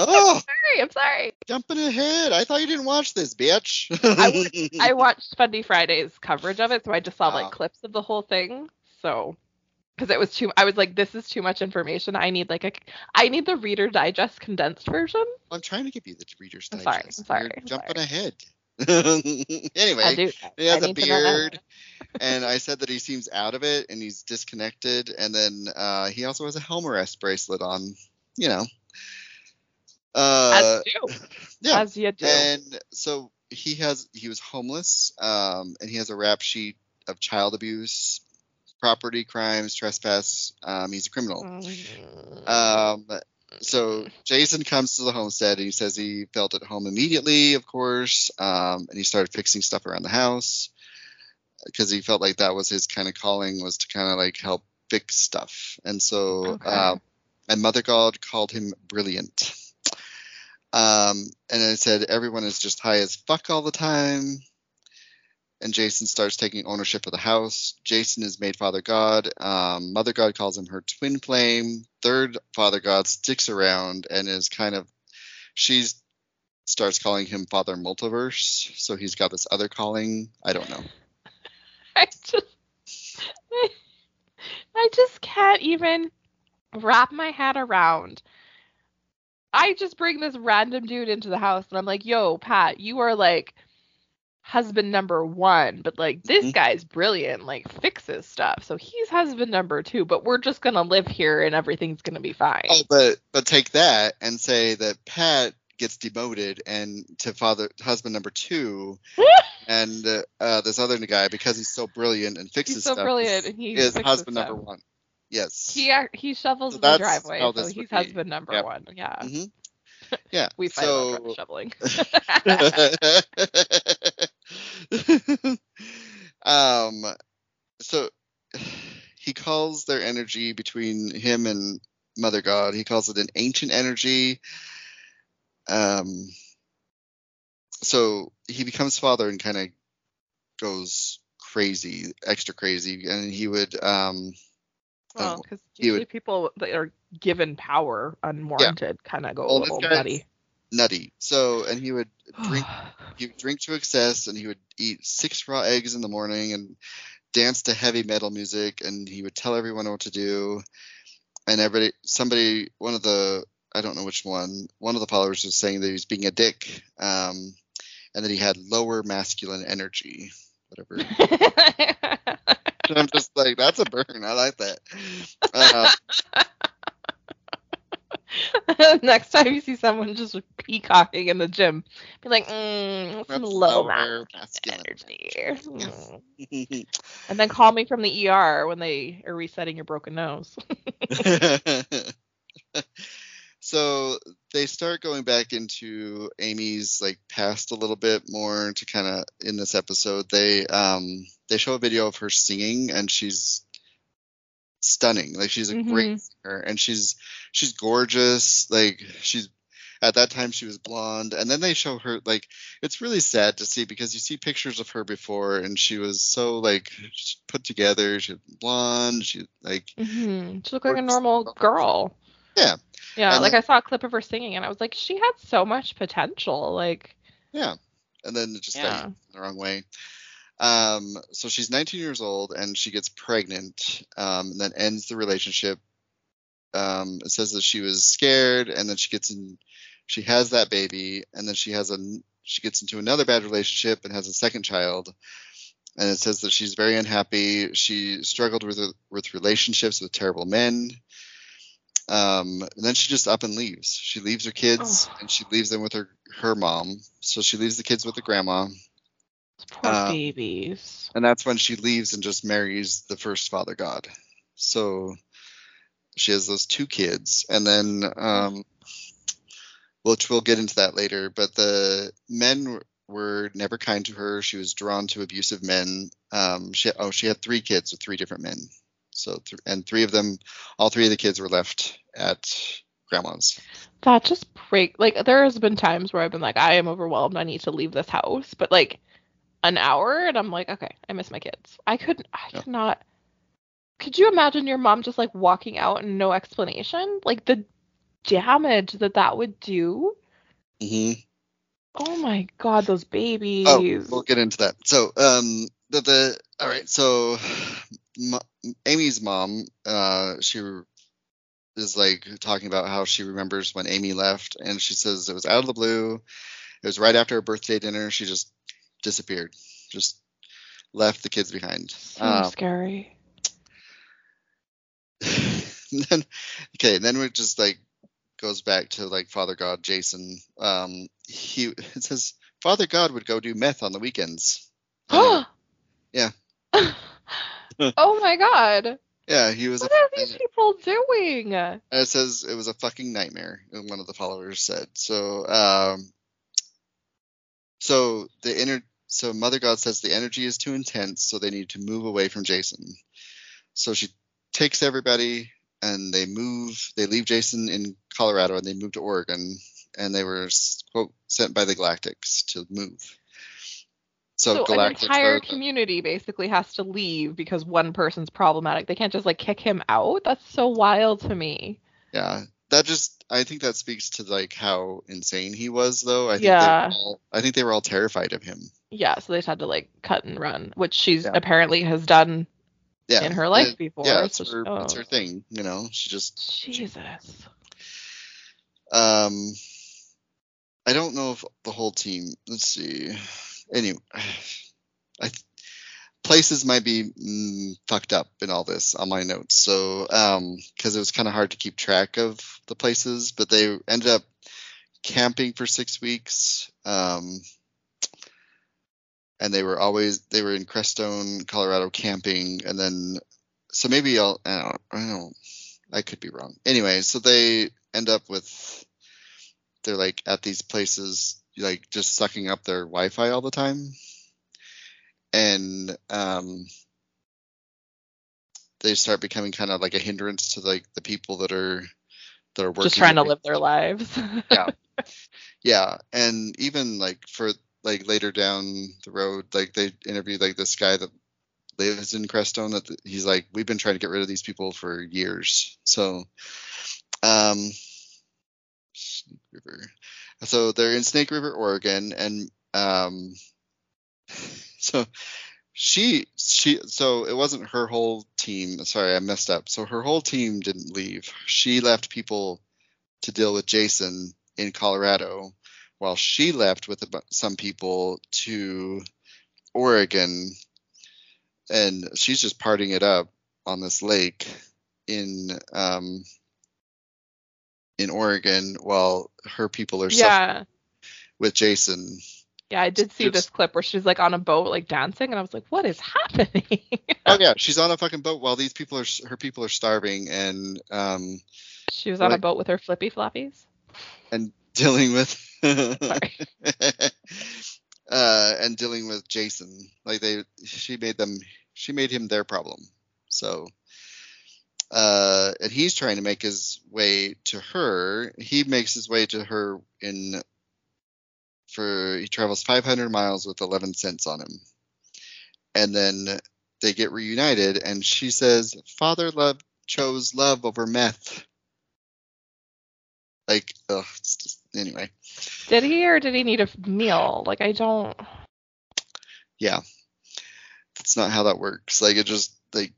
Oh, Sorry, I'm sorry. jumping ahead. I thought you didn't watch this, bitch. I watched Fundie Friday's coverage of it, so I just saw Oh. like clips of the whole thing. So, because it was too, I was like, this is too much information. I need like a, I need the Reader Digest condensed version. I'm trying to give you the Reader's I'm Digest. sorry, I'm sorry, I'm jumping sorry. ahead. I anyway, do. he has I a need to know that. beard. and I said that he seems out of it and he's disconnected. And then uh, he also has a Helmer bracelet on, you know. Uh, As you do. yeah. As you do. And so he has he was homeless, um, and he has a rap sheet of child abuse, property crimes, trespass. Um, he's a criminal. Mm. Um, so Jason comes to the homestead and he says he felt at home immediately, of course, um, and he started fixing stuff around the house because he felt like that was his kind of calling was to kind of like help fix stuff. And so, Okay. um, and Mother God called him brilliant. Um, and I said everyone is just high as fuck all the time. And Jason starts taking ownership of the house. Jason is made Father God. Um, Mother God calls him her twin flame. Third Father God sticks around and is kind of, she starts calling him Father Multiverse. So he's got this other calling. I don't know. I just, I just can't even wrap my head around I just bring this random dude into the house and I'm like, yo, Pat, you are like husband number one, but like this Mhm. guy's brilliant, like fixes stuff. So he's husband number two, but we're just gonna live here and everything's gonna be fine. Oh, but but take that and say that Pat gets demoted and to father husband number two, and uh, uh, this other guy because he's so brilliant and fixes he's so stuff brilliant is, and he is husband stuff. number one. Yes. He he shovels So the driveway, so he's be. husband number Yep. one. Yeah. hmm Yeah. We fight so, shoveling. um, so he calls their energy between him and Mother God. He calls it an ancient energy. Um, so he becomes father and kind of goes crazy, extra crazy, and he would um. Well, because usually would- people that are given power unwarranted kind of go Well, a little nutty. Nutty. So, and he would drink he would drink to excess and he would eat six raw eggs in the morning and dance to heavy metal music and he would tell everyone what to do. And everybody somebody one of the i don't know which one one of the followers was saying that he was being a dick um, and that he had lower masculine energy whatever. I'm just like that's a burn. I like that. Uh, Next time you see someone just peacocking in the gym, be like, mm, some That's low lower masculine masculine energy. Mm. And then call me from the ER when they are resetting your broken nose. so they start going back into Amy's like past a little bit more to kind of in this episode. They um they show a video of her singing and she's stunning. Like she's a great singer and she's she's gorgeous. Like she's at that time she was blonde and then they show her like it's really sad to see because you see pictures of her before and she was so like put together she was blonde she like hmm She looked like a normal girl. Yeah. Yeah, And like then- I saw a clip of her singing and I was like, she had so much potential. Like, Yeah. And then it just Yeah. the wrong way. Um, so she's 19 years old and she gets pregnant um, and then ends the relationship. Um, it says that she was scared and then she gets in, she has that baby and then she has a, she gets into another bad relationship and has a second child. And it says that she's very unhappy. She struggled with with relationships with terrible men. Um, and then she just up and leaves. She leaves her kids Oh. and she leaves them with her her mom. So she leaves the kids with the grandma, poor Uh, babies. and that's when she leaves and just marries the first father god. So she has those two kids, and then um, which we'll get into that later. But the men were never kind to her. She was drawn to abusive men. Um, she oh she had three kids with three different men. So th- and three of them, all three of the kids were left at grandma's. That just break like there has been times where I've been like, I am overwhelmed, I need to leave this house. But like an hour and I'm like, okay, I miss my kids. I couldn't I Yeah. could not could you imagine your mom just like walking out and no explanation? Like the damage that that would do. Mm-hmm. Oh my god, those babies. Oh, we'll get into that. So, um, the, the all right. So, m- Amy's mom, uh, she is like talking about how she remembers when Amy left, and she says it was out of the blue. It was right after her birthday dinner. She just disappeared, just left the kids behind. so Um, scary. then, okay, then it just like goes back to like Father God Jason. Um, he it says Father God would go do meth on the weekends. And, yeah. oh my god. yeah, he was. What a, are these people doing? it says it was a fucking nightmare. One of the followers said. So, um, so the inner, so Mother God says the energy is too intense, so they need to move away from Jason. So she takes everybody and they move. They leave Jason in Colorado and they move to Oregon, and they were quote sent by the Galactics to move. So, So an entire community basically has to leave because one person's problematic. They can't just like kick him out. That's so wild to me. Yeah, that just I think that speaks to like how insane he was, though. I think Yeah. all, I think they were all terrified of him. Yeah, so they just had to like cut and run, which she's Yeah. apparently has done Yeah, in her life It- before. yeah, it's so she- her, it's oh, her thing. You know, she just Jesus. Um, I don't know if the whole team. Let's see. Anyway, I places might be mm, fucked up in all this on my notes. So, um, because it was kind of hard to keep track of the places, but they ended up camping for six weeks. Um, and they were always they were in Crestone, Colorado, camping, and then so maybe I'll I don't, I don't I could be wrong. Anyway, so they end up with they're like at these places like just sucking up their Wi-Fi all the time, and um, they start becoming kind of like a hindrance to like the people that are that are working. Just trying to live their lives. yeah yeah and even like for like later down the road like they interviewed like this guy that lives in crestone that he's like we've been trying to get rid of these people for years. So um snake river. So they're in snake river oregon and um so she she so it wasn't her whole team sorry i messed up. So her whole team didn't leave. She left people to deal with jason in Colorado, while she left with some people to Oregon, and she's just partying it up on this lake in um, in Oregon, while her people are suffering yeah. with Jason. Yeah, I did see Just- this clip where she's like on a boat, like dancing, and I was like, "What is happening?" Oh yeah, she's on a fucking boat while these people are her people are starving and um, she was on a boat with her flippy floppies. and dealing with. uh, and dealing with Jason. Like they, she made them, she made him their problem. So, uh, and he's trying to make his way to her. He makes his way to her in for he travels 500 miles with 11 cents on him, and then they get reunited, and she says, "Father love chose love over meth." Like, ugh, it's just, anyway. Did he or did he need a meal? Like I don't. yeah that's not how that works like it just like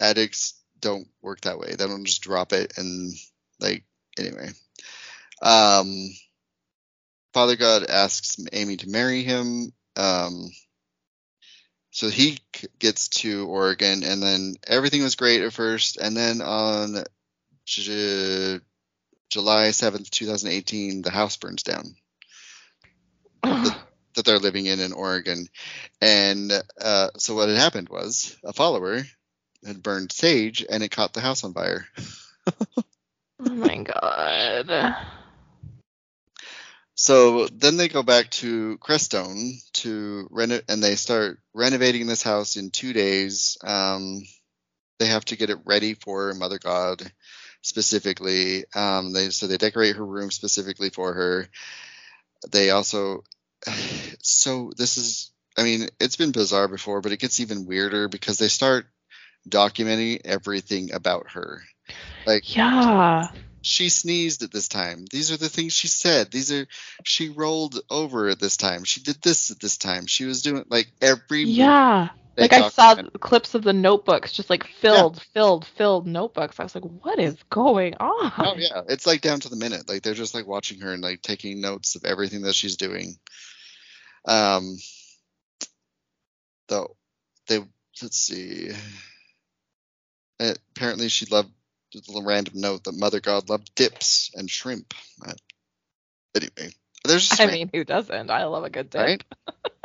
addicts don't work that way they don't just drop it and like anyway um father god asks amy to marry him um so he gets to oregon and then everything was great at first and then on july 7th 2018 the house burns down that they're living in in Oregon. And uh, so what had happened was a follower had burned sage and it caught the house on fire. oh my god. So then they go back to Crestone to reno and they start renovating this house in two days. Um, they have to get it ready for Mother God specifically. Um, they so they decorate her room specifically for her. They also so this is I mean it's been bizarre before, but it gets even weirder because they start documenting everything about her. Like Yeah. she sneezed at this time. These are the things she said. These are she rolled over at this time. She did this at this time. She was doing like every Yeah. They Like I saw document- clips of the notebooks, just like filled, filled, filled notebooks. I was like, what is going on? Oh yeah, it's like down to the minute. Like they're just like watching her and like taking notes of everything that she's doing. Um, though they let's see. Uh, Apparently, she loved a little random note that Mother God loved dips and shrimp. Uh, Anyway, there's I mean, who doesn't? I love a good dip. Right?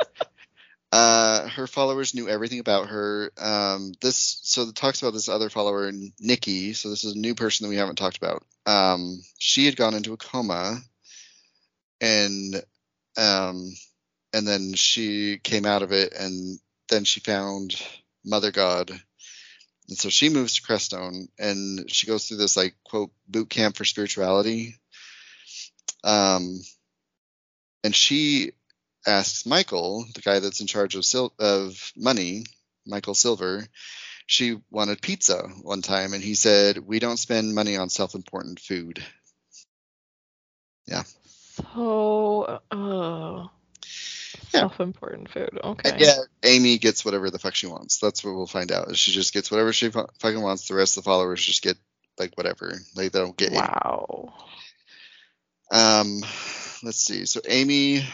Uh, her followers knew everything about her. Um, this so it talks about this other follower, Nikki. So this is a new person that we haven't talked about. Um, she had gone into a coma, and um, and then she came out of it, and then she found Mother God. And so she moves to Crestone, and she goes through this like quote boot camp for spirituality. Um, and she asks Michael, the guy that's in charge of sil- of money, Michael Silver, she wanted pizza one time, and he said, "We don't spend money on self-important food." Yeah. So, uh, Yeah. self-important food. Okay. And yeah, Amy gets whatever the fuck she wants. That's what we'll find out. She just gets whatever she fu- fucking wants. The rest of the followers just get like whatever. Like they don't get. Wow. Um, let's see. So Amy,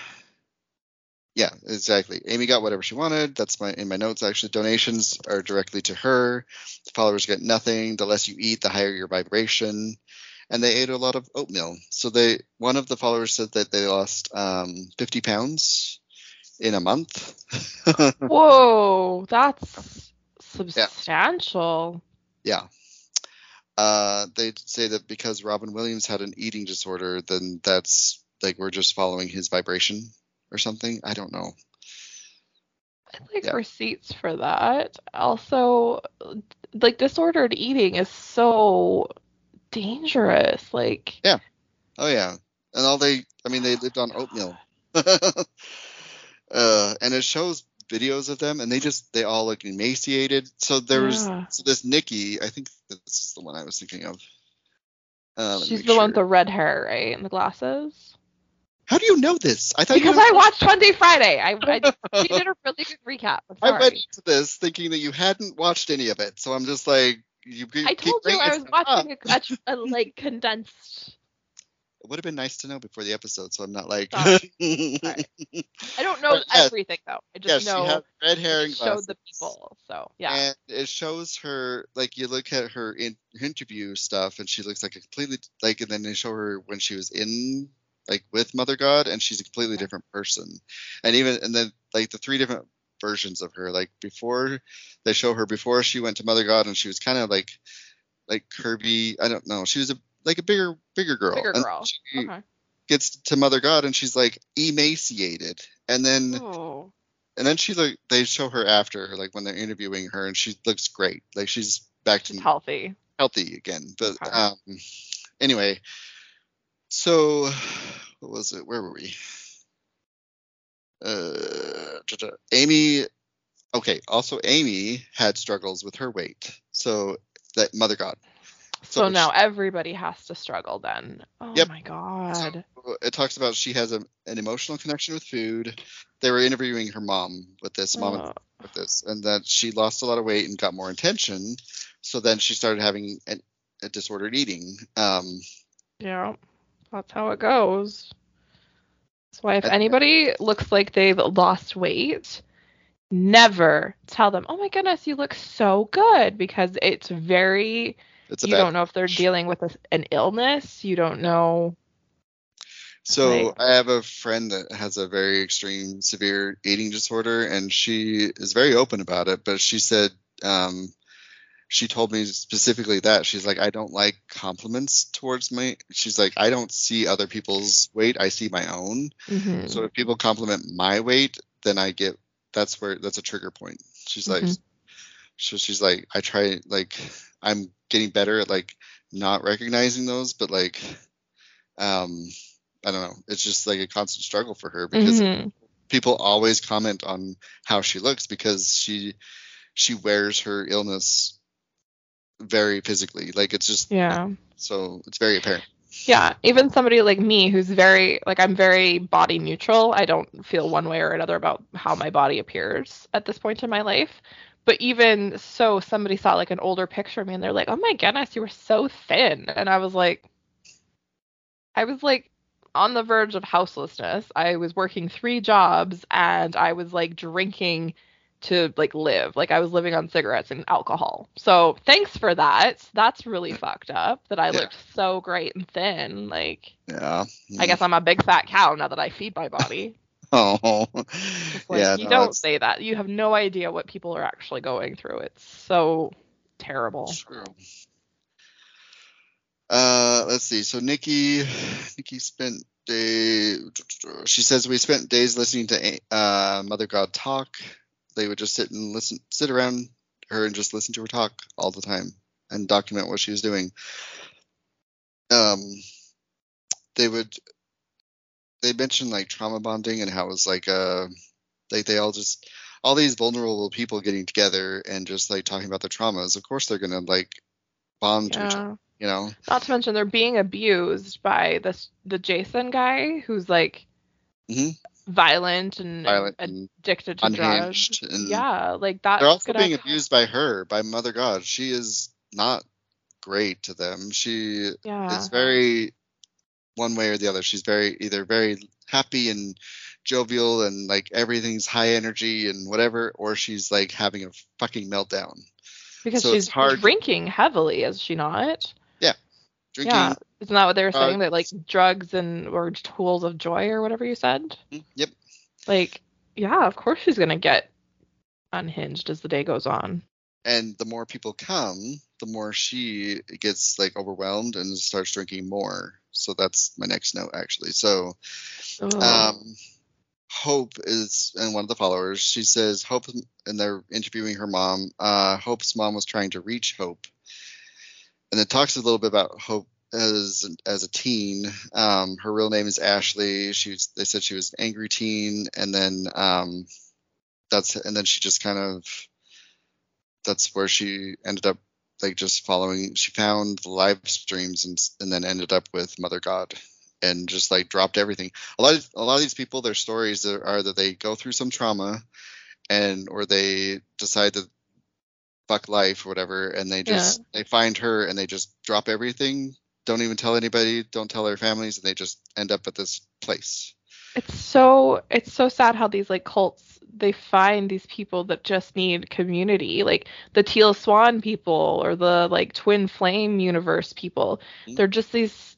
yeah, exactly. Amy got whatever she wanted. That's my in my notes. Actually, donations are directly to her. The followers get nothing. The less you eat, the higher your vibration. And they ate a lot of oatmeal. So they one of the followers said that they lost um, 50 pounds in a month. Whoa, that's substantial. Yeah. Uh, they say that because Robin Williams had an eating disorder, then that's like we're just following his vibration or something. I don't know. I like yeah. receipts for that. Also, like disordered eating is so dangerous. Like yeah, oh yeah, and all they, I mean, they lived on oatmeal. uh, and it shows videos of them, and they just they all look emaciated. So there was yeah. so this Nikki, I think this is the one I was thinking of. Uh, She's the sure. one with the red hair, right, and the glasses. How do you know this? I thought because I watched Fundie Friday. I, I she did a really good recap. i went into this thinking that you hadn't watched any of it, so I'm just like, you. I told you I was watching a, a, like condensed it would have been nice to know before the episode, so I'm not like. I don't know but, everything though. I just yeah, know. She had red hair and showed the people, so yeah. And it shows her like you look at her in interview stuff, and she looks like a completely like, and then they show her when she was in like with Mother God, and she's a completely different person. And even and then like the three different versions of her, like before they show her before she went to Mother God, and she was kind of like like curvy. I don't know. She was a like a bigger bigger girl. Bigger girl. okay. Gets to Mother God and she's like emaciated, and then oh. and then she like they show her after like when they're interviewing her and she looks great, like she's back to healthy healthy again. But okay. um, anyway, so what was it? Where were we? Uh, Amy. Okay. Also, Amy had struggles with her weight. So that Mother God. So, so now she, everybody has to struggle then. Oh yep. my god. So it talks about she has a, an emotional connection with food. They were interviewing her mom with this, mom oh. with this, and that she lost a lot of weight and got more attention. So then she started having an, a disordered eating. Um, yeah, that's how it goes. That's why if anybody looks like they've lost weight, never tell them, "Oh my goodness, you look so good," because it's very it's you don't know if they're dealing with a, an illness. You don't know. So like, I have a friend that has a very extreme, severe eating disorder, and she is very open about it. But she said um, she told me specifically that she's like, I don't like compliments towards me. She's like, I don't see other people's weight, I see my own. Mm-hmm. So if people compliment my weight, then I get that's where that's a trigger point. She's mm-hmm. like, so she's like, I try like I'm getting better at like not recognizing those, but like um I don't know. It's just like a constant struggle for her because mm-hmm. people always comment on how she looks because she she wears her illness very physically. Like it's just yeah. So it's very apparent. Yeah, even somebody like me who's very like I'm very body neutral. I don't feel one way or another about how my body appears at this point in my life. But even so, somebody saw like an older picture of me and they're like, "Oh my goodness, you were so thin," and I was like, I was like on the verge of houselessness. I was working three jobs and I was like drinking to like live. Like I was living on cigarettes and alcohol. So thanks for that. That's really fucked up that I yeah. looked so great and thin. Like Yeah. I guess I'm a big fat cow now that I feed my body. Oh, like, yeah. You no, don't say that. You have no idea what people are actually going through. It's so terrible. True. Uh, let's see. So Nikki, Nikki spent day. She says we spent days listening to uh, Mother God talk. They would just sit and listen, sit around her and just listen to her talk all the time and document what she was doing. Um, they would they mentioned like trauma bonding and how it was like uh like they all just all these vulnerable people getting together and just like talking about their traumas. Of course they're gonna like bond yeah. to each other, you know. Not to mention they're being abused by this the Jason guy who's like mm-hmm. Violent and violent addicted to drugs. And yeah, like that. They're also being abused by her, by Mother God. She is not great to them. She yeah. is very one way or the other. She's very either very happy and jovial and like everything's high energy and whatever, or she's like having a fucking meltdown. Because So she's drinking heavily, is she not? Drinking. Yeah. Isn't that what they were saying? drugs. that like drugs and or tools of joy or whatever you said? Mm, Yep. Like, yeah, of course she's gonna get unhinged as the day goes on. And the more people come, the more she gets like overwhelmed and starts drinking more. So that's my next note actually. So Ugh. um, Hope is and one of the followers. She says Hope, and they're interviewing her mom. Uh, Hope's mom was trying to reach Hope, and it talks a little bit about Hope as as a teen. Um, her real name is Ashley. She they said she was an angry teen, and then um, that's and then she just kind of that's where she ended up like just following. She found the live streams and and then ended up with Mother God and just like dropped everything. A lot of a lot of these people, their stories are, are that they go through some trauma, and or they decide to fuck life or whatever, and they just they find her and they just drop everything, don't even tell anybody, don't tell their families, and they just end up at this place. It's so it's so sad how these like cults they find these people that just need community, like the Teal Swan people or the like Twin Flame universe people. Mhm. They're just these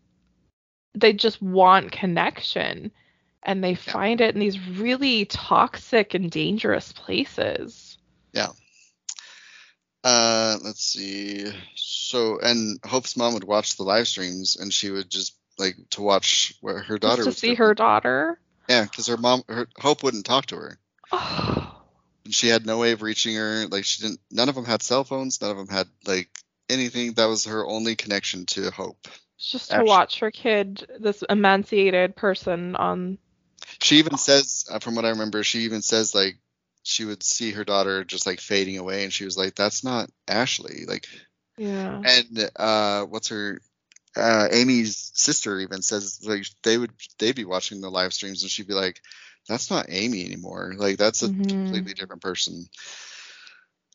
they just want connection and they find it in these really toxic and dangerous places. Uh, let's see. So, and Hope's mom would watch the live streams, and she would just like to watch where her daughter just to was see doing. her daughter. Yeah, because her mom, her Hope wouldn't talk to her. Oh, And she had no way of reaching her. Like she didn't. None of them had cell phones. None of them had like anything. That was her only connection to Hope. it's just to Actually- watch her kid, this emancipated person on She even says, uh, from what I remember, she even says like she would see her daughter just like fading away, and she was like, "That's not Ashley." Like, yeah. and uh, what's her? Uh, Amy's sister even says like they would they'd be watching the live streams, and she'd be like, "That's not Amy anymore. Like that's a Mhm. completely different person."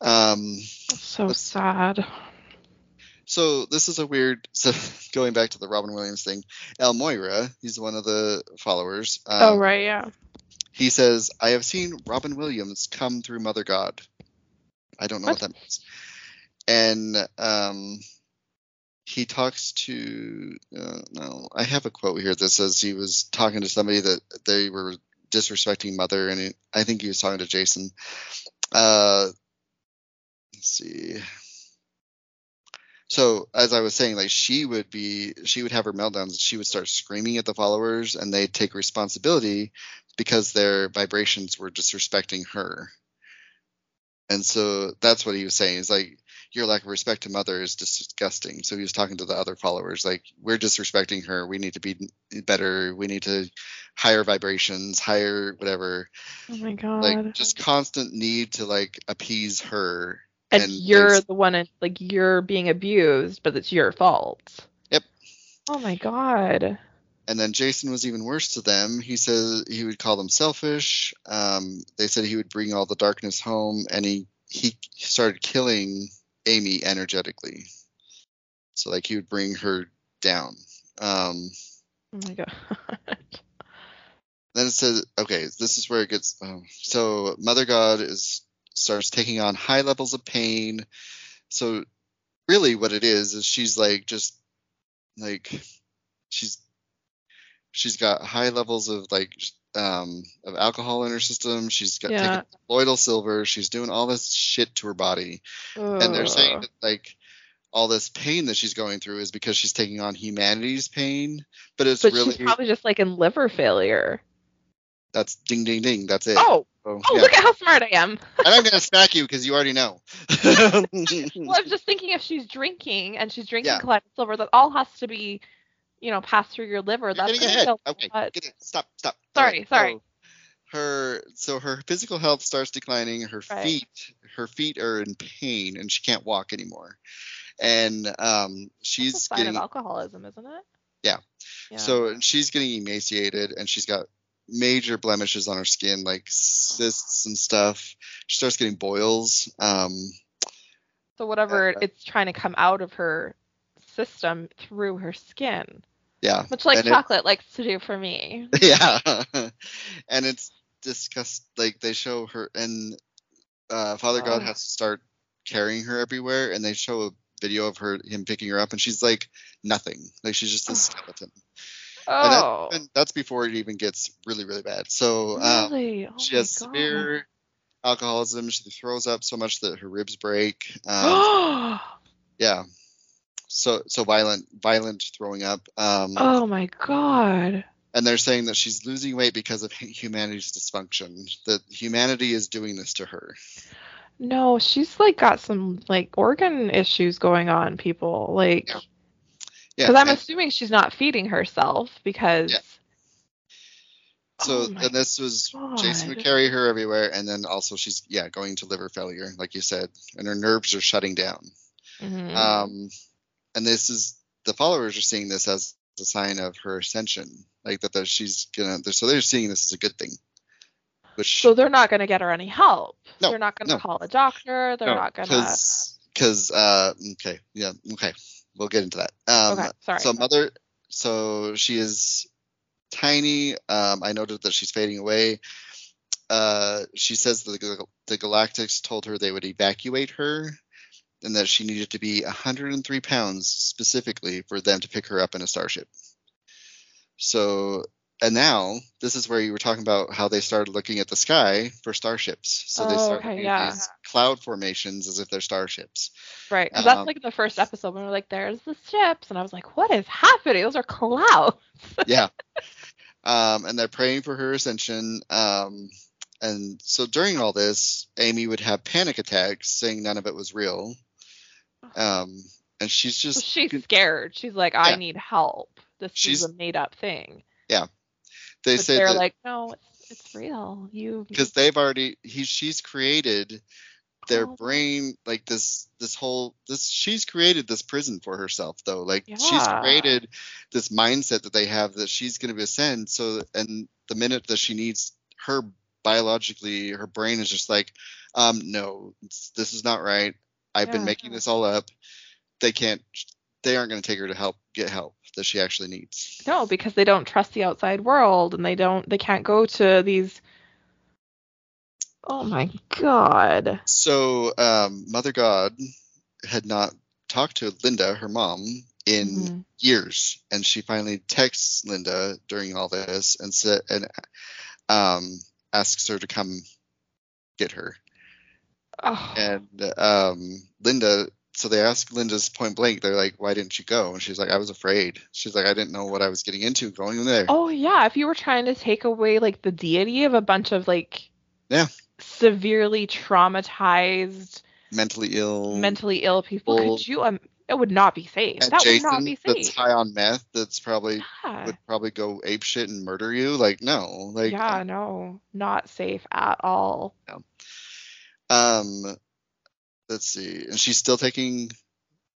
Um. So sad. So this is a weird. So going back to the Robin Williams thing, El Moira, he's one of the followers. Um, oh right, yeah. He says, "I have seen Robin Williams come through Mother God." I don't know what, What? that means. And um, he talks to. Uh, no, I have a quote here that says he was talking to somebody that they were disrespecting Mother, and it, I think he was talking to Jason. Uh, let's see. So as I was saying, like she would be, she would have her meltdowns. She would start screaming at the followers, and they'd take responsibility because their vibrations were disrespecting her. And so that's what he was saying. He's like your lack of respect to mother is disgusting. So he was talking to the other followers, like we're disrespecting her. We need to be better. We need to higher vibrations, higher whatever. Oh my god. Like just constant need to like appease her. and, and you're there's- the one in, like you're being abused, but it's your fault. Yep. Oh my god. And then Jason was even worse to them. He says he would call them selfish. Um, they said he would bring all the darkness home, and he he started killing Amy energetically. So like he would bring her down. Um, Oh my god. then it says, okay, this is where it gets. Oh, so Mother God is starts taking on high levels of pain. So really, what it is is she's like just like she's she's got high levels of like um of alcohol in her system. She's got Yeah. colloidal silver. She's doing all this shit to her body, and they're saying that like all this pain that she's going through is because she's taking on humanity's pain, but it's but really she's probably just like in liver failure. that's ding ding ding. That's it. Oh, So, oh, yeah. look at how smart I am. and I'm gonna smack you because you already know. Well, I was just thinking if she's drinking and she's drinking Yeah. colloidal silver, that all has to be, you know, pass through your liver. You're That's getting ahead. Okay, get it. Stop, stop. Sorry, Alright, sorry. so her so her physical health starts declining. Her Right. feet her feet are in pain and she can't walk anymore. And um, That's she's a sign getting of alcoholism, isn't it? Yeah. Yeah. so she's getting emaciated and she's got major blemishes on her skin like cysts and stuff. She starts getting boils. Um, So whatever Uh, it's trying to come out of her system through her skin. Yeah. Much like and it- chocolate likes to do for me. yeah and it's discussed like they show her and uh father god has to start carrying her everywhere and they show a video of her him picking her up and she's like nothing like she's just a skeleton and, that- Oh. and that's before it even gets really really bad so um really? Oh she has God. severe alcoholism she throws up so much that her ribs break um yeah so so violent violent throwing up um oh my god. and they're saying that she's losing weight because of humanity's dysfunction that humanity is doing this to her No, she's like got some like organ issues going on, people. Like, Yeah. because yeah I'm and assuming she's not feeding herself because. Yeah. so Oh and this was jason would carry her everywhere and then also she's yeah going to liver failure like you said and her nerves are shutting down Mhm. um and this is the followers are seeing this as a sign of her ascension like that the, she's gonna so they're seeing this as a good thing which so they're not going to get her any help. No, they're not going to no. call a doctor. They're not going to. because because uh okay yeah okay we'll get into that um Okay, sorry. so mother so she is tiny um i noted that she's fading away uh she says that the, the galactics told her they would evacuate her and that she needed to be 103 pounds specifically for them to pick her up in a starship so and now this is where you were talking about how they started looking at the sky for starships so they Oh, started okay, yeah. these cloud formations as if they're starships right. Because that's um, like the first episode when we're like, there's the ships. And I was like, what is happening? Those are clouds. yeah. Um, and they're praying for her ascension. Um, and so during all this, Amy would have panic attacks, saying none of it was real. Um, and she's just she's scared. She's like, I Yeah. need help. This She's- is a made up thing. Yeah, they but say they're that like, no, it's, it's real. You. because they've already he she's created their Oh. brain like this this whole this she's created this prison for herself though like she's created this mindset that they have that she's going to be ascend so and the minute that she needs her biologically her brain is just like um no this is not right i've been making this all up. They can't they aren't going to take her to help get help that she actually needs. No, because they don't trust the outside world and they don't they can't go to these Oh my god. so um mother god had not talked to linda her mom in Mhm. years. And she finally texts linda during all this and said and um asks her to come get her Oh, and um linda so they ask linda's point blank they're like why didn't you go and she's like i was afraid she's like i didn't know what i was getting into going there oh yeah, if you were trying to take away like the deity of a bunch of like Yeah. severely traumatized, mentally ill mentally ill people, could you um it would not be safe. and that jason would not be safe. that's high on meth that's probably yeah. would probably go ape shit and murder you like no like yeah, no, not safe at all. Um, let's see. And she's still taking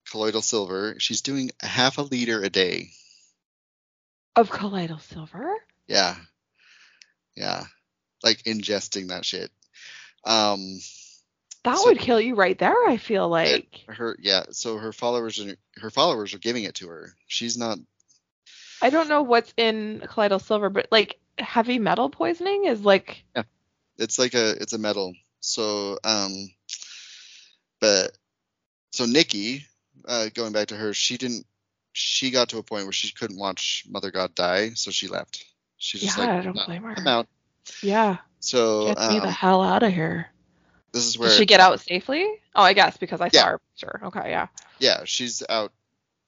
colloidal silver. She's doing half a liter a day. Of colloidal silver? Yeah. Yeah. Like ingesting that shit. Um, That So- would kill you right there, I feel like. her, yeah. So her followers are, her followers are giving it to her. She's not, I don't know what's in colloidal silver, but like heavy metal poisoning is like Yeah. it's like a, it's a metal. So, um, but, so Nikki, uh, going back to her, she didn't, she got to a point where she couldn't watch Mother God die. So she left. She's just yeah, like, I don't "No, blame her. I'm out. Yeah, So get me the um, hell out of here. this is where Did she get out safely? Oh, I guess because I saw her picture. Okay, yeah. yeah, she's out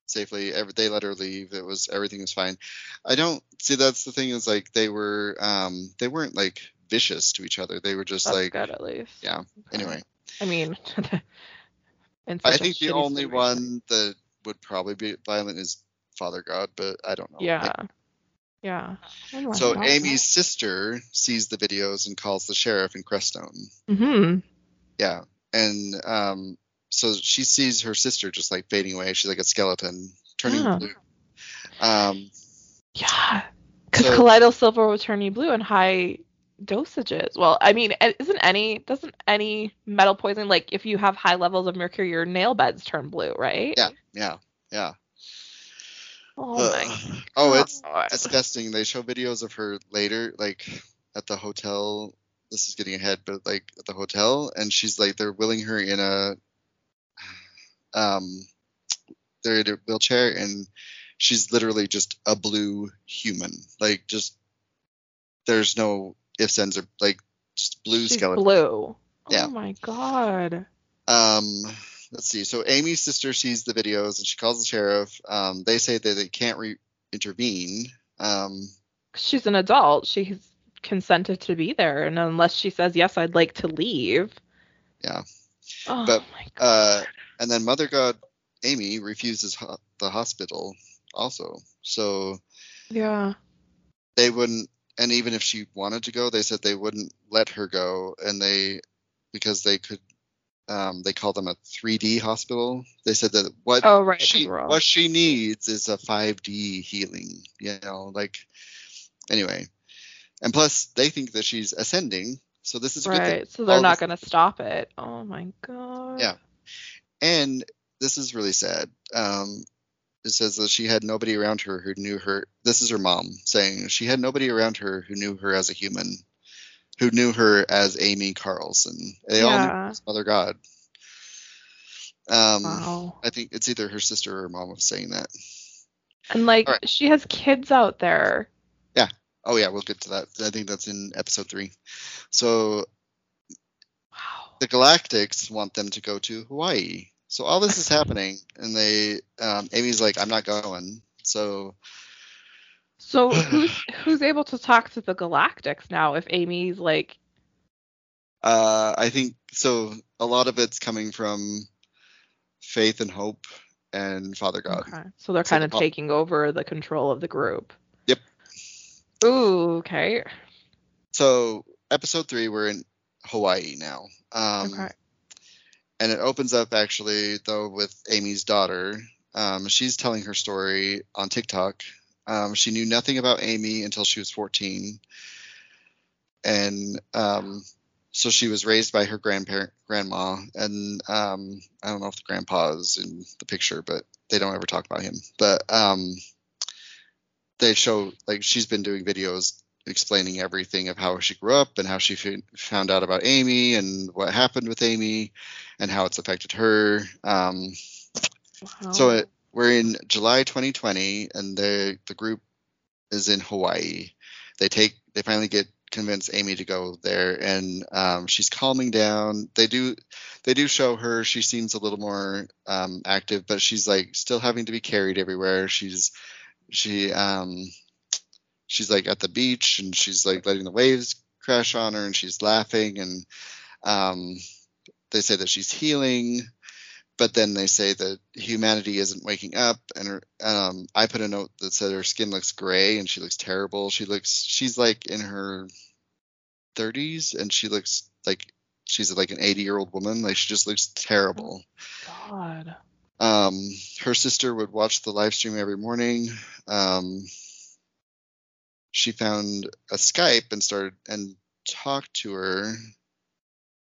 safely. Every, they let her leave. It was everything was fine. I don't see that's the thing is like they were um they weren't like vicious to each other. They were just That's like good at least. yeah. Anyway, I mean, in I think the only situation. one that would probably be violent is Father God, but I don't know. Yeah. Yeah. So Amy's sister sees the videos and calls the sheriff in Crestone. hmm Yeah, and um, so she sees her sister just like fading away. She's like a skeleton turning Yeah. blue. Um, Yeah. Because So- colloidal silver will turn you blue and high dosages. Well, I mean, it- isn't any doesn't any metal poisoning like if you have high levels of mercury, your nail beds turn blue, right? yeah, yeah, yeah. Oh my. oh, it's disgusting. They show videos of her later, like at the hotel. This is getting ahead, but like at the hotel, and she's like they're wheeling her in a, um, they're in a wheelchair, and she's literally just a blue human, like just there's no ifs ands are like just blue She's skeleton. blue. Yeah. Oh my god. Um, let's see. So Amy's sister sees the videos and she calls the sheriff. Um, they say that they can't re- intervene. Um, She's an adult. She's consented to be there, and unless she says yes, I'd like to leave. Yeah. Oh But, my uh, god. and then Mother God Amy refuses ho- the hospital also. So yeah. they wouldn't, and even if she wanted to go, they said they wouldn't let her go, and they because they could. Um, they call them a 3D hospital. They said that what Oh right. she what she needs is a 5D healing. You know, like anyway, and plus they think that she's ascending, so this is a good thing. right. So they're All not going to stop it. Oh my god. Yeah. And this is really sad. Um, it says that she had nobody around her who knew her. This is her mom saying she had nobody around her who knew her as a human, who knew her as Amy Carlson. They all knew her Yeah. as Mother God. Um, Wow. I think it's either her sister or her mom was saying that. And like right. she has kids out there. Yeah. Oh yeah, we'll get to that. I think that's in episode three. So Wow. the Galactics want them to go to Hawaii. So all this is happening, and they, um, Amy's like, I'm not going. So So who's who's able to talk to the Galactics now if Amy's like uh, I think so. A lot of it's coming from faith and hope and Father God. okay. So they're So kind of pop- taking over the control of the group. Yep. Ooh, okay. So episode three, we're in Hawaii now. Um, okay. And it opens up actually though with Amy's daughter. Um, she's telling her story on TikTok. Um, she knew nothing about Amy until she was 14, and um, so she was raised by her grandparent, grandma, and um, I don't know if the grandpa is in the picture, but they don't ever talk about him. But um, they show like she's been doing videos explaining everything of how she grew up and how she f- found out about Amy and what happened with Amy and how it's affected her. Um, Wow. so it, we're in July 2020, and the the group is in Hawaii. They take they finally get convince Amy to go there, and um, she's calming down. They do they do show her she seems a little more um, active, but she's like still having to be carried everywhere. She's she um she's like at the beach and she's like letting the waves crash on her and she's laughing and um they say that she's healing but then they say that humanity isn't waking up and her, um, i put a note that said her skin looks gray and she looks terrible she looks she's like in her 30s and she looks like she's like an 80 year old woman like she just looks terrible God. um, her sister would watch the live stream every morning. Um, she found a Skype and started and talked to her.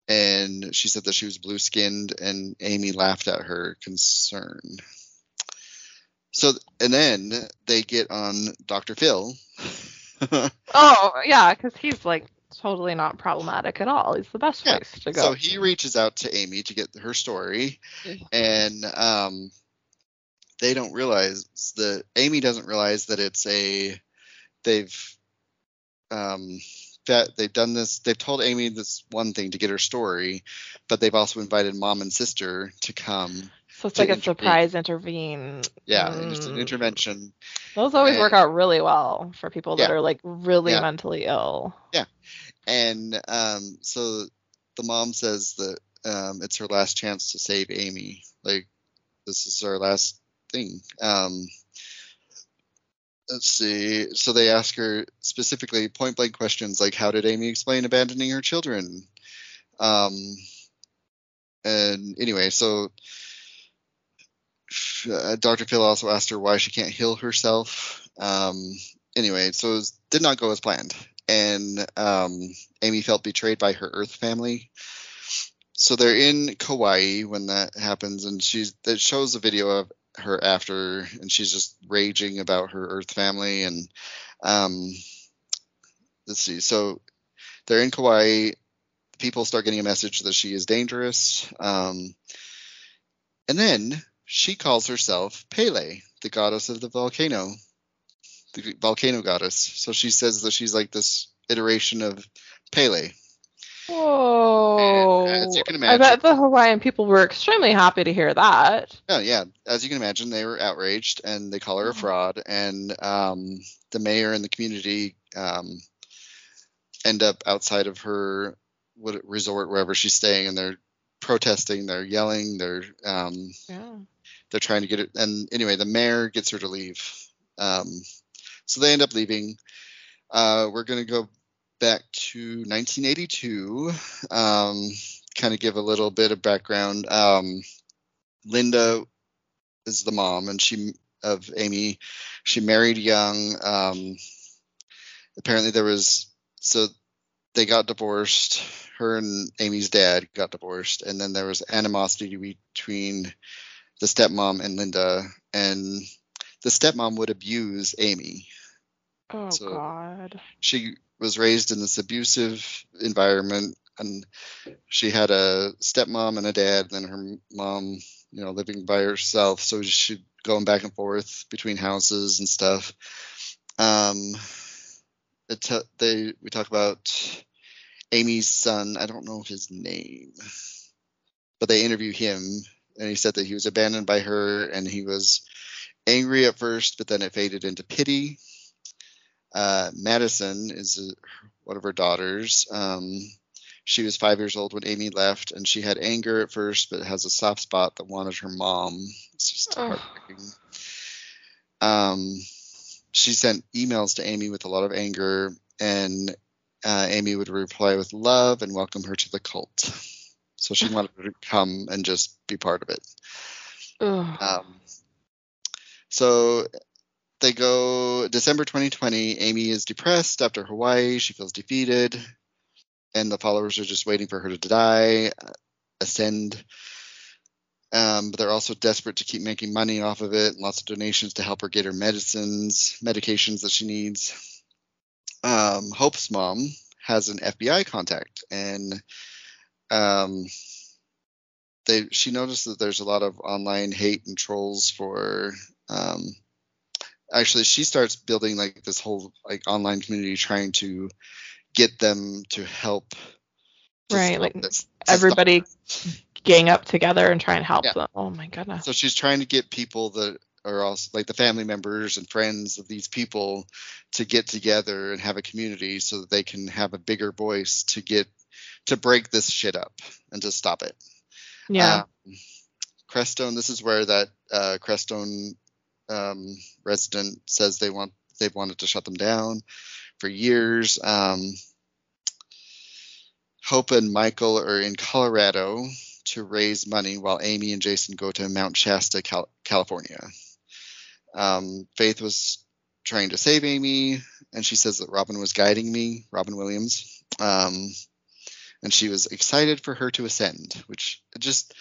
And she said that she was blue skinned, and Amy laughed at her concern. So, and then they get on Dr. Phil. Oh yeah, because he's like totally not problematic at all. He's the best Yeah, place to go. so he reaches out to Amy to get her story, and um, they don't realize that Amy doesn't realize that it's a they've um, that they've done this. They've told Amy this one thing to get her story, but they've also invited mom and sister to come. So it's like a intervene. surprise intervene. Yeah, and just an Mm. intervention. Those always work out really well for people that Yeah. are like really Yeah. mentally ill. Yeah, and um, so the mom says that um, it's her last chance to save Amy. Like this is our last thing. Um, let's see. So they ask her specifically point blank questions like, "How did Amy explain abandoning her children?" Um, and anyway, so uh, Dr. Phil also asked her why she can't heal herself. Um, anyway, so it did not go as planned, and um, Amy felt betrayed by her Earth family. So they're in Kauai when that happens, and she's that shows a video of her after, and she's just raging about her Earth family. And um, let's see, so they're in Kauai. People start getting a message that she is dangerous. Um, and then she calls herself Pele, the goddess of the volcano, the volcano goddess. So she says that she's like this iteration of Pele. Whoa! As you can I bet the Hawaiian people were extremely happy to hear that. Oh yeah, as you can imagine, they were outraged and they call her a Mhm. fraud. And um, the mayor and the community um, end up outside of her what, resort, wherever she's staying, and they're protesting, they're yelling, they're um, Yeah. they're trying to get it. And anyway, the mayor gets her to leave. Um, so they end up leaving. Uh, we're gonna go back to 1982. Um, kind of give a little bit of background. Um, Linda is the mom, and she of Amy. She married young. Um, apparently, there was so they got divorced. Her and Amy's dad got divorced, and then there was animosity between the stepmom and Linda, and the stepmom would abuse Amy. Oh So- God. She was raised in this abusive environment, and she had a stepmom and a dad, and then her mom, you know, living by herself, so she going back and forth between houses and stuff. Um, it they we talk about Amy's son. I don't know his name, but they interview him, and he said that he was abandoned by her, and he was angry at first, but then it faded into pity. Uh, Madison is uh one of her daughters. Um, she was five years old when Amy left, and she had anger at first, but has a soft spot that wanted her mom. It's just heartbreaking. Um, she sent emails to Amy with a lot of anger, and uh, Amy would reply with love and welcome her to the cult. So she wanted her to come and just be part of it. Um, so they go December 2020. Amy is depressed after Hawaii. She feels defeated, and the followers are just waiting for her to die, uh, ascend. Um, but they're also desperate to keep making money off of it. Lots of donations to help her get her medicines, medications that she needs. Um, Hope's mom has an FBI contact, and um, they she noticed that there's a lot of online hate and trolls for um actually she starts building like this whole like online community trying to get them to help to Right, like, this- Everybody gang up together and try and help Yeah. them. Oh my goodness. so she's trying to get people that are also like the family members and friends of these people to get together and have a community so that they can have a bigger voice to get to break this shit up and to stop it yeah. Um, Crestone, this is where that uh, Crestone um, resident says they want they've wanted to shut them down for years. Um, Hope and Michael are in Colorado to raise money while Amy and Jason go to Mount Shasta, Cal- California. Um, Faith was trying to save Amy, and she says that Robin was guiding me, Robin Williams. Um, and she was excited for her to ascend, which just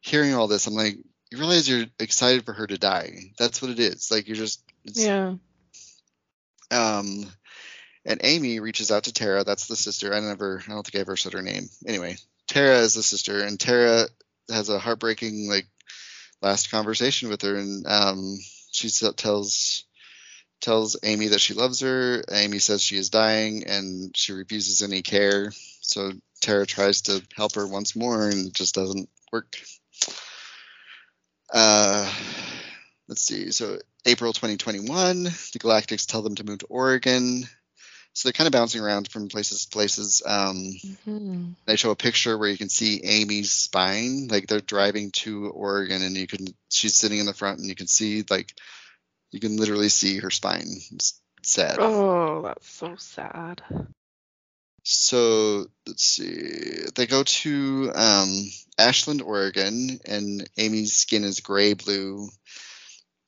hearing all this, I'm like, you realize you're excited for her to die. That's what it is. Like you're just it's, yeah. um and Amy reaches out to Tara, that's the sister. I never I don't think I ever said her name. Anyway, Tara is the sister and Tara has a heartbreaking like last conversation with her and um she tells tells Amy that she loves her. Amy says she is dying and she refuses any care. So Tara tries to help her once more and it just doesn't work. Uh, let's see. So April 2021, the Galactics tell them to move to Oregon. So they're kind of bouncing around from places to places. Um, Mhm. they show a picture where you can see Amy's spine. Like they're driving to Oregon, and you can she's sitting in the front, and you can see like you can literally see her spine. It's sad. Oh, that's so sad. So let's see. They go to um, Ashland, Oregon, and Amy's skin is gray blue.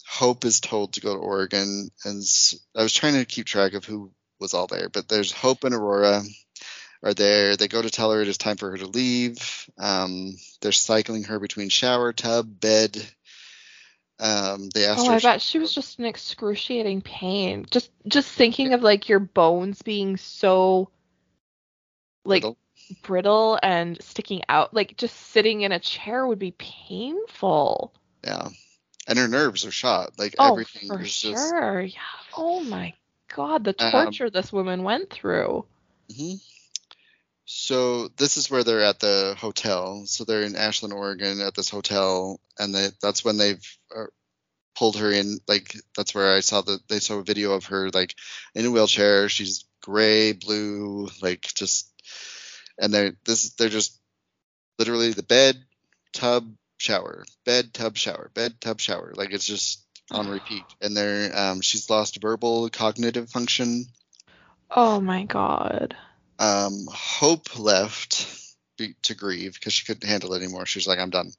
Hope is told to go to Oregon, and I was trying to keep track of who was all there, but there's Hope and Aurora are there. They go to tell her it is time for her to leave. Um, they're cycling her between shower, tub, bed. Um, they asked Oh, her. I bet she was just in excruciating pain. Just just thinking of like your bones being so like Brittle. brittle and sticking out. Like just sitting in a chair would be painful. Yeah. And her nerves are shot. Like Oh, everything for is just. sure. Yeah. Oh my God, the Um, torture this woman went through. hmm So this is where they're at the hotel. So they're in Ashland, Oregon, at this hotel, and they, that's when they've uh, pulled her in. Like that's where I saw the they saw a video of her like in a wheelchair. She's gray, blue, like just, and they're this they're just literally the bed, tub, shower, bed, tub, shower, bed, tub, shower. Like it's just on repeat. And they're um, she's lost verbal, cognitive function. Oh my God. Um, Hope left be- to grieve because she couldn't handle it anymore. She was like, I'm done.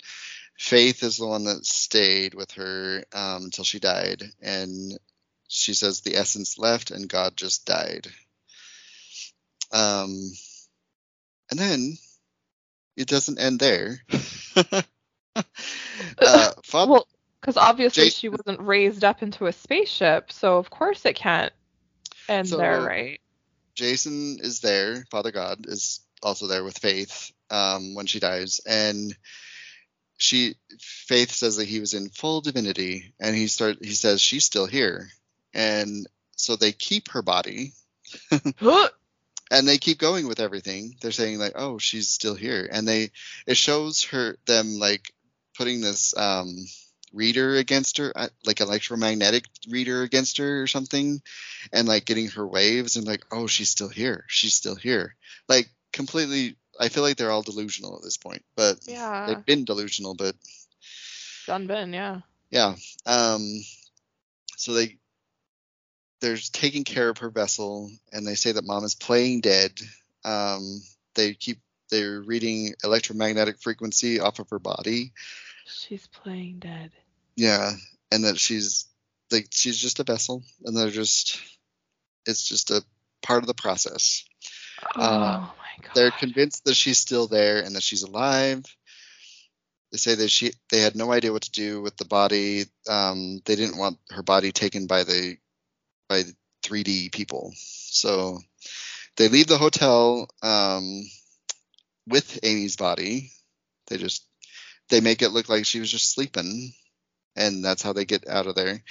Faith is the one that stayed with her um, until she died. And she says the essence left and God just died. Um, and then it doesn't end there. uh, Father, Well, because obviously Jason- she wasn't raised up into a spaceship, so of course it can't end So- there, right? Jason is there. Father God is also there with Faith um, when she dies, and she Faith says that he was in full divinity, and he start he says she's still here, and so they keep her body, and they keep going with everything. They're saying like, oh, she's still here, and they it shows her them like putting this um, reader against her, uh, like electromagnetic reader against her or something, and like getting her waves and like, oh, she's still here, she's still here, like completely. I feel like they're all delusional at this point, but yeah. they've been delusional, but Done been, yeah. yeah. Um, so they they're taking care of her vessel, and they say that mom is playing dead. Um, they keep they're reading electromagnetic frequency off of her body. She's playing dead. Yeah, and that she's like she's just a vessel, and they're just it's just a part of the process. Oh Uh, my god. They're convinced that she's still there and that she's alive. They say that she they had no idea what to do with the body. Um, they didn't want her body taken by the by 3D people. So they leave the hotel um, with Amy's body. They just they make it look like she was just sleeping, and that's how they get out of there.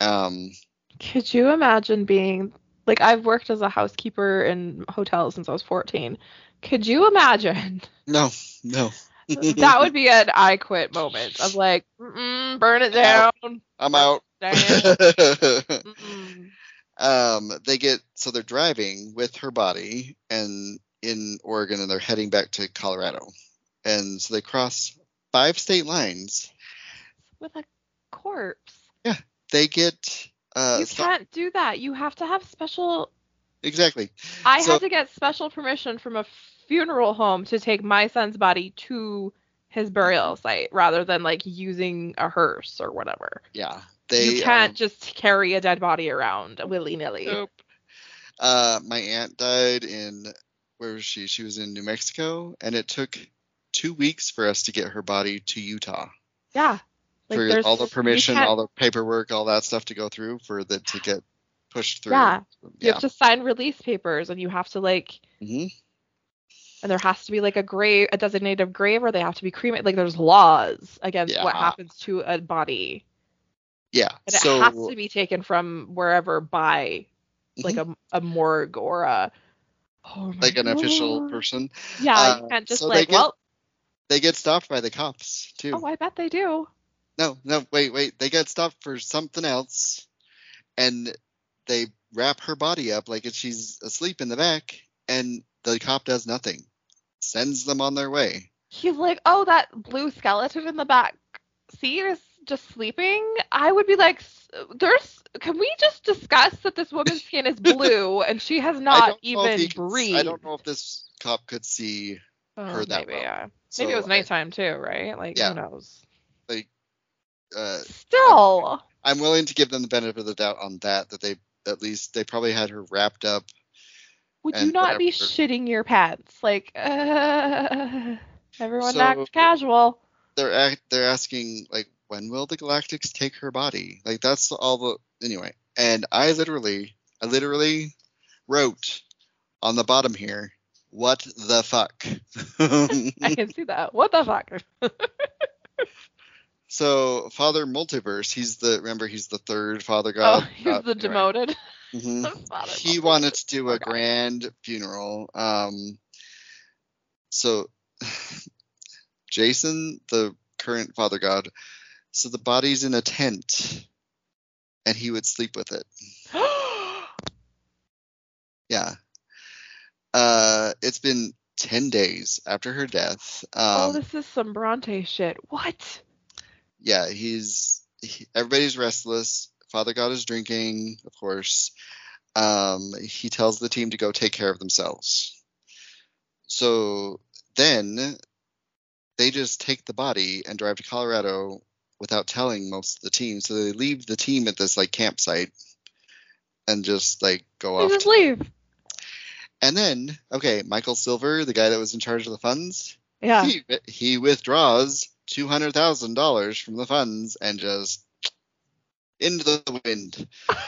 Um, Could you imagine being like I've worked as a housekeeper in hotels since I was 14. Could you imagine? no, no, that would be an I quit moment of like, burn it down. I'm out. Um, they get so they're driving with her body and in Oregon, and they're heading back to Colorado, and so they cross five state lines. With a corpse. Yeah, they get uh, you can't do that. You have to have special exactly. I So- had to get special permission from a funeral home to take my son's body to his burial site rather than like using a hearse or whatever. Yeah, they. you can't um, just carry a dead body around willy nilly. Nope. Uh, my aunt died in where was she? She was in New Mexico, and it took two weeks for us to get her body to Utah Yeah. Like for all the permission, all the paperwork, all that stuff to go through for the to get pushed through. Yeah. You have to sign release papers and you have to like hmm and there has to be like a grave a designated grave or they have to be cremated. Like there's laws against what happens to a body. Yeah. And it has to be taken from wherever by like a, a morgue or a oh Mm-hmm. like an official person. Yeah, Uh, you can't just so they like, get- well, They get stopped by the cops too. oh, I bet they do. No, no, wait, wait. They get stopped for something else, and they wrap her body up like if she's asleep in the back, and the cop does nothing, sends them on their way. He's like, oh, that blue skeleton in the back seat is just sleeping. I would be like, there's. Can we just discuss that this woman's skin is blue and she has not don't know if even he could breathed? I don't know if this cop could see. Oh, her that maybe, well. yeah. So Maybe it was I- nighttime too, right? Like, Yeah. who knows? Like, uh, Still, I'm willing to give them the benefit of the doubt on that. That they at least they probably had her wrapped up. would you not be shitting your pants? Like, uh, everyone So- act casual. They're act, they're asking like, when will the Galactics take her body? Like that's all the anyway. And I literally, I literally wrote on the bottom here, what the fuck? I can see that. What the fuck? so Father Multiverse, he's the remember he's the third Father God. oh, he's the anyway. demoted. Mhm. He wanted to do a grand funeral. Um, so Jason, the current father god, so the body's in a tent, and he would sleep with it. Yeah. Uh, it's been ten days after her death. oh, Um, this is some Bronte shit. What? yeah, he's he, everybody's restless. Father God is drinking, of course. Um, he tells the team to go take care of themselves. So then they just take the body and drive to Colorado without telling most of the team. So they leave the team at this like campsite and just like go You off. just to- leave. and then, okay, Michael Silver, the guy that was in charge of the funds, Yeah. he he withdraws two hundred thousand dollars from the funds and just into the wind.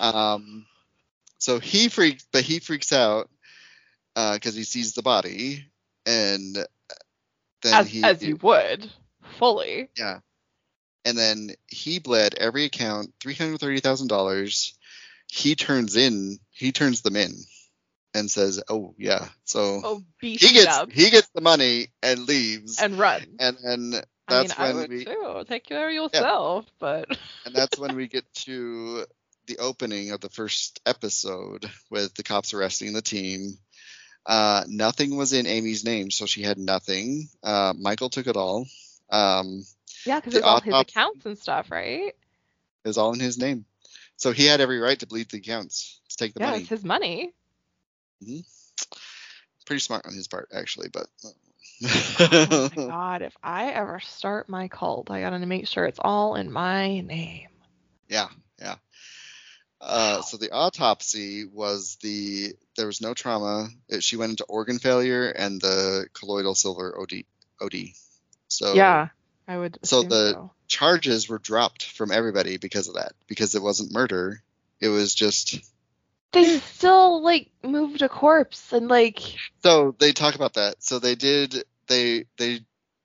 Um, so he freaks, but he freaks out because he sees the body, and then as he as you would. Fully. yeah, and then he bled every account three hundred thirty thousand dollars. He turns in, he turns them in, and says, "Oh yeah." So Oh, he gets up he gets the money and leaves, and run. and then I mean, that's I would we too. Take care of yourself, but and that's when we get to the opening of the first episode with the cops arresting the team. Uh, nothing was in Amy's name, so she had nothing. Uh, Michael took it all. Um, yeah, because it's all his accounts and stuff, right? it was all in his name, so he had every right to bleed the accounts to take the yeah, money. Yeah, it's his money. Hmm. Pretty smart on his part, actually, but. oh my god, if I ever start my cult, I gotta make sure it's all in my name. Yeah, yeah. Uh, so the autopsy was the there was no trauma. It, she went into organ failure and the colloidal silver OD. OD. So yeah, I would. so the- so. charges were dropped from everybody because of that. Because it wasn't murder. It was just they still like moved a corpse and like so they talk about that. So they did they they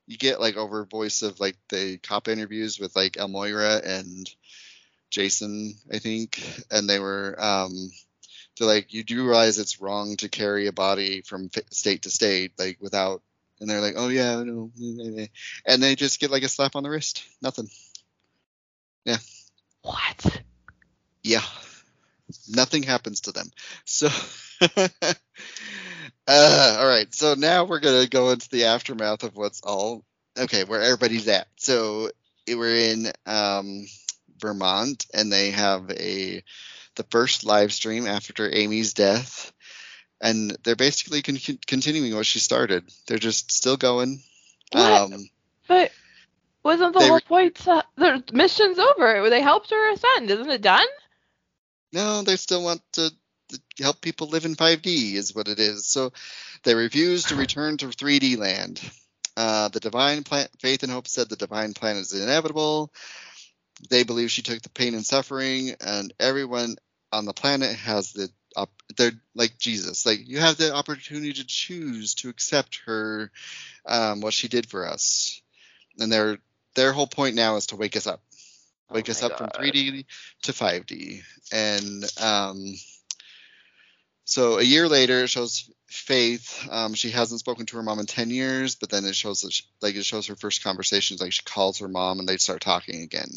you get like over voice of like the cop interviews with like Elmoira and Jason, I think, and they were um they're like you do realize it's wrong to carry a body from state to state like without and they're like oh yeah no and they just get like a slap on the wrist. Nothing. Yeah. what? yeah. Nothing happens to them. So uh, all right. So now we're gonna go into the aftermath of what's all okay where everybody's at. So we're in um vermont and they have a the first live stream after amy's death and they're basically con- continuing what she started they're just still going What? um But wasn't the whole re- point? To, the mission's over. They helped her ascend. Isn't it done? No, they still want to, to help people live in 5D, is what it is. So they refuse to return to 3D land. Uh, the divine plan, faith and hope said the divine plan is inevitable. They believe she took the pain and suffering, and everyone on the planet has the op- they're like Jesus. Like you have the opportunity to choose to accept her, um, what she did for us, and their their whole point now is to wake us up wake Oh us up from 3D to 5D. And um, so a year later, it shows Faith. Um, she hasn't spoken to her mom in 10 years, but then it shows that she, like it shows her first conversations. Like she calls her mom and they start talking again.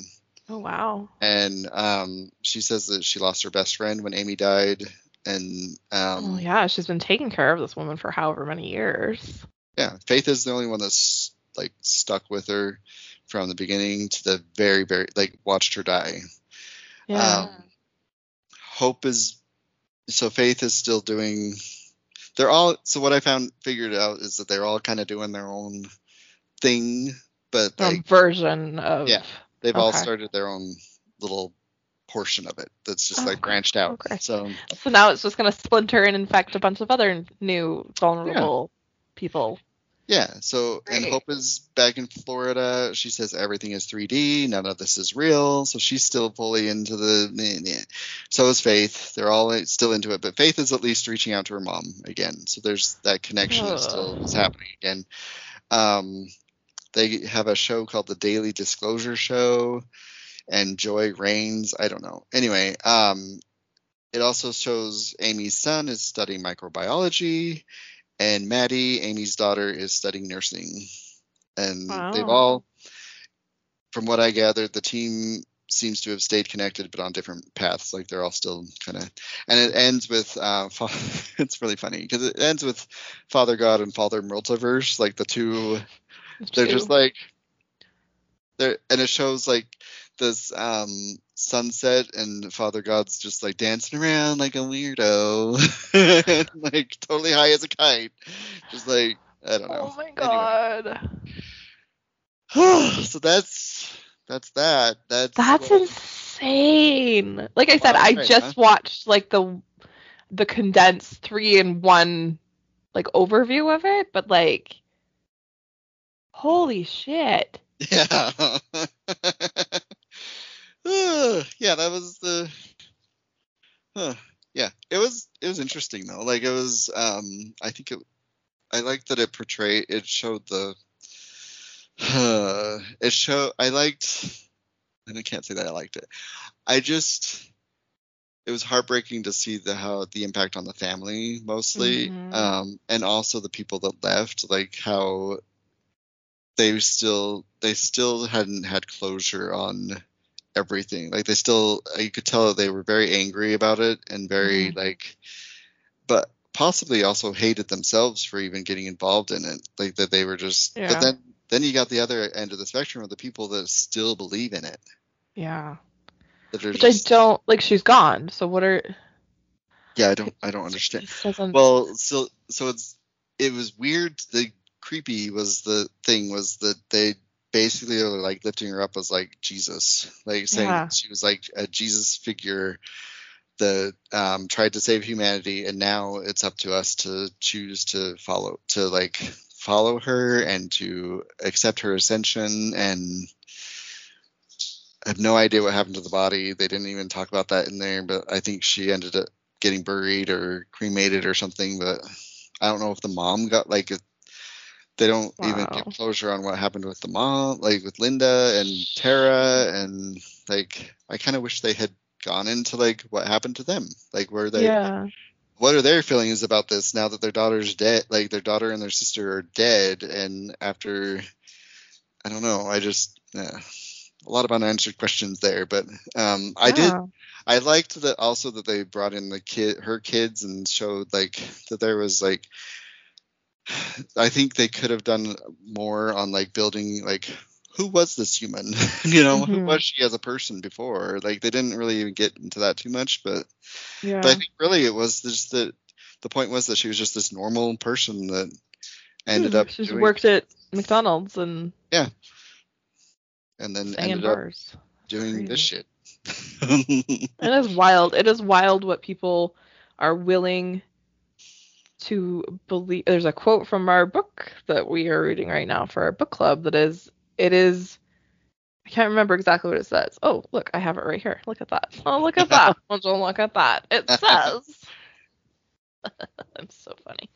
Oh wow. And um, she says that she lost her best friend when Amy died. And um, oh yeah, she's been taking care of this woman for however many years. yeah, Faith is the only one that's like stuck with her from the beginning to the very, very like watched her die. Yeah. Um, Hope is so Faith is still doing. They're all so what I found figured out is that they're all kind of doing their own thing, but like version of. Yeah. they've all started their own little portion of it that's just Oh, like branched out. okay. So So now it's just gonna splinter and infect a bunch of other new vulnerable people. Yeah. So and Hope is back in Florida. She says everything is 3D. None of this is real. So she's still fully into the. meh, meh. So is Faith. They're all still into it, but Faith is at least reaching out to her mom again. So there's that connection that still is happening again. Um, they have a show called the Daily Disclosure Show, and Joy Reigns. I don't know. Anyway, um, it also shows Amy's son is studying microbiology, and Maddie, Amy's daughter, is studying nursing. And they've all, from what I gathered, the team seems to have stayed connected, but on different paths. Like they're all still kind of, and it ends with, uh, fa- it's really funny because it ends with Father God and Father Multiverse, like the two they're just like they're and it shows like this um sunset and father god's just like dancing around like a weirdo like totally high as a kite just like i don't know Oh my god. Anyway. so that's that's that that's That's what- insane. Like I said, Wow, I great, just watched like the the condensed three in one like overview of it, but like holy shit. yeah Uh, yeah that was the huh. yeah it was it was interesting though like it was um i think it i liked that it portrayed it showed the Uh, it showed i liked and i can't say that i liked it i just it was heartbreaking to see the how the impact on the family mostly Mhm. um and also the people that left like how they still they still hadn't had closure on everything like they still you could tell they were very angry about it and very Mhm. like but possibly also hated themselves for even getting involved in it like that they were just Yeah. but then then you got the other end of the spectrum of the people that still believe in it Yeah. that Which just I don't like she's gone. So what are yeah i don't i don't understand Well, so so it's it was weird. The creepy was the thing was that they basically like lifting her up as like Jesus, like saying Yeah. she was like a Jesus figure that um, tried to save humanity, and now it's up to us to choose to follow to like follow her and to accept her ascension and. I have no idea what happened to the body. They didn't even talk about that in there, but I think she ended up getting buried or cremated or something. But I don't know if the mom got like it, they don't even get closure on what happened with the mom, like with Linda and Tara, and like I kind of wish they had gone into like what happened to them, like where they, Yeah. what are their feelings about this now that their daughter's dead, like their daughter and their sister are dead, and after, I don't know, I just. Yeah. A lot of unanswered questions there, but um, I did I liked that also that they brought in the kid, her kids, and showed like that there was like. I think they could have done more on like building like who was this human, you know, who Mhm. was she as a person before? Like they didn't really even get into that too much, but Yeah. but I think really it was just that the point was that she was just this normal person that ended Hmm, up she doing, worked at McDonald's and yeah, and then ended up doing this shit. It is wild. It is wild what people are willing to believe. There's a quote from our book that we are reading right now for our book club that is, it is, I can't remember exactly what it says. Oh, look, I have it right here. Look at that. Oh, look at that. Won't look at that. It says, I'm so funny.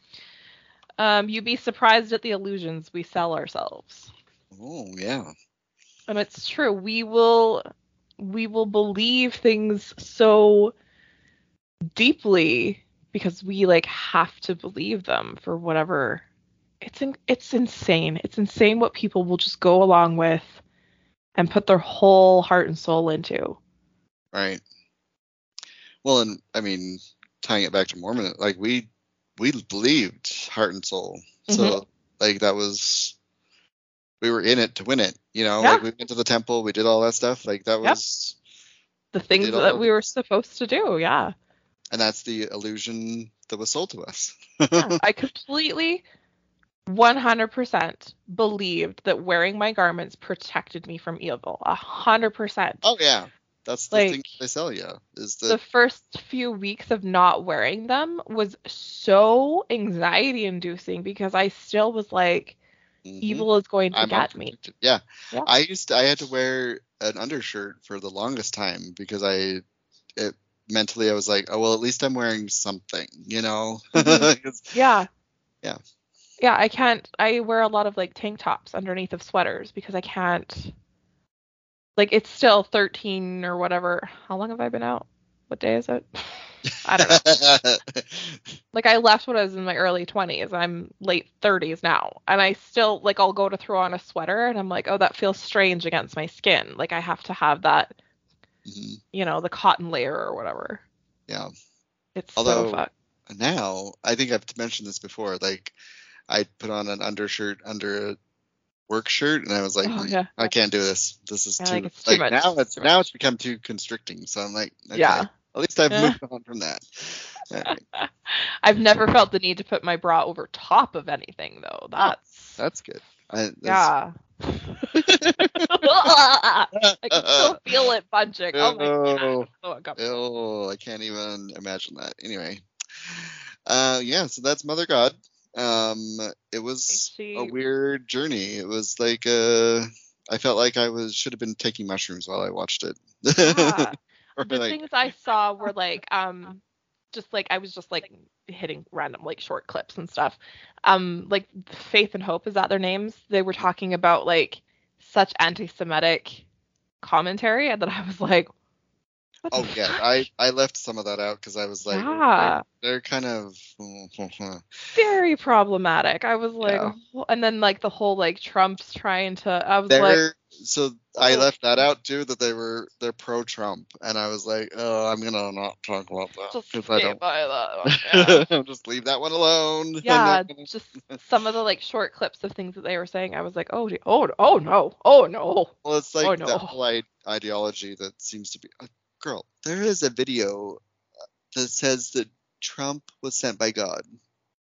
Um, you'd be surprised at the illusions we sell ourselves. oh yeah, and it's true we will we will believe things so deeply because we like have to believe them for whatever it's in, it's insane it's insane what people will just go along with and put their whole heart and soul into Right. Well, and I mean, tying it back to Mormon, like we we believed heart and soul. So Mm-hmm. like that was we were in it to win it. You know, Yeah. like we went to the temple, we did all that stuff. Like that Yep. was, the things that we were supposed to do yeah and that's the illusion that was sold to us. Yeah, I completely 100% believed that wearing my garments protected me from evil. 100%. oh yeah, that's the thing Like, they sell you is the that first few weeks of not wearing them was so anxiety inducing because I still was like, Mhm. Evil is going to I'm get me. Yeah. Yeah. I used to, I had to wear an undershirt for the longest time because I it mentally I was like, oh well, at least I'm wearing something, you know. Mhm. 'Cause- Yeah. Yeah. Yeah, I can't I wear a lot of like tank tops underneath of sweaters because I can't like it's still 13 or whatever. How long have I been out? What day is it? I don't know. Like I left when I was in my early 20s. I'm late 30s now. And I still like I'll go to throw on a sweater and I'm like, "Oh, that feels strange against my skin." Like I have to have that, Mhm. you know, the cotton layer or whatever. Yeah. It's Although- so fuck. Now I think I've mentioned this before. Like I put on an undershirt under a work shirt, and I was like, Oh, "Mm, yeah. I can't do this. This is too like, too much. now it's now much. it's become too constricting. So I'm like, okay, Yeah. At least I've moved on from that. I've never felt the need to put my bra over top of anything though. That's that's good. I, yeah. I can still feel it bunching. Oh my god. Ew. it's So uncomfortable. Oh, I can't even imagine that. Anyway, uh, yeah. So that's Mother God. Um, it was a weird journey. It was like uh, I felt like I was should have been taking mushrooms while I watched it. Yeah. The like, things I saw were like um just like I was just like hitting random like short clips and stuff. Um like Faith and Hope is that their names? They were talking about like such anti-Semitic commentary and then I was like oh yeah. I I left some of that out because I was like, Yeah. they're, they're kind of. very problematic. I was like Yeah. "Oh," and then like the whole like Trump's trying to I was like They're so I Oh. left that out too that they were they're pro Trump and I was like oh I'm gonna not talk about that just 'cause I don't that one. Yeah. just leave that one alone. Yeah, gonna- just some of the like short clips of things that they were saying. I was like, oh, oh, oh no, oh no. Well, it's oh, like Oh, no. that whole ideology that seems to be. Uh, Girl, there is a video uh, that says that Trump was sent by God.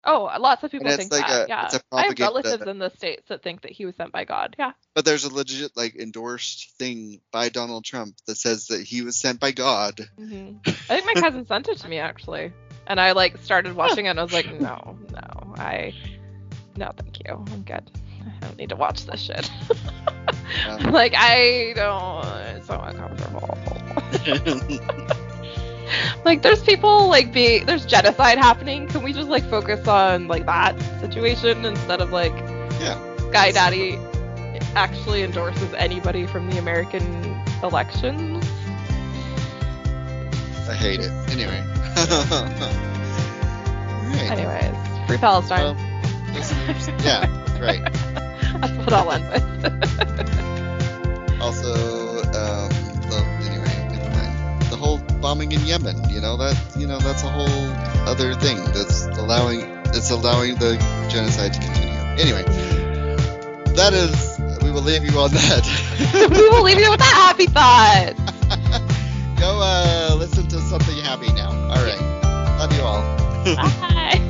Oh, lots of people think like that. a- yeah, it's a I have relatives in the states that think that he was sent by God. Yeah. But there's a legit like endorsed thing by Donald Trump that says that he was sent by God. hmm I think my cousin sent it to me actually, and I like started watching it and I was like, no, no, I, no, thank you, I'm good. I don't need to watch this shit. Yeah. like I don't. It's so uncomfortable. like there's people like be there's genocide happening. Can we just like focus on like that situation instead of like yeah. Guy Daddy actually endorses anybody from the American elections? I hate it. Anyway. Alright. Anyways, free Palestine. Listeners, yeah, right. That's what I'll end with. Also, um, the, anyway, never mind. The whole bombing in Yemen, you know that, you know, that's a whole other thing that's allowing, it's allowing the genocide to continue. Anyway, that is, we will leave you on that. we will leave you with that happy thought. Go uh, listen to something happy now. All right, love you all. Bye.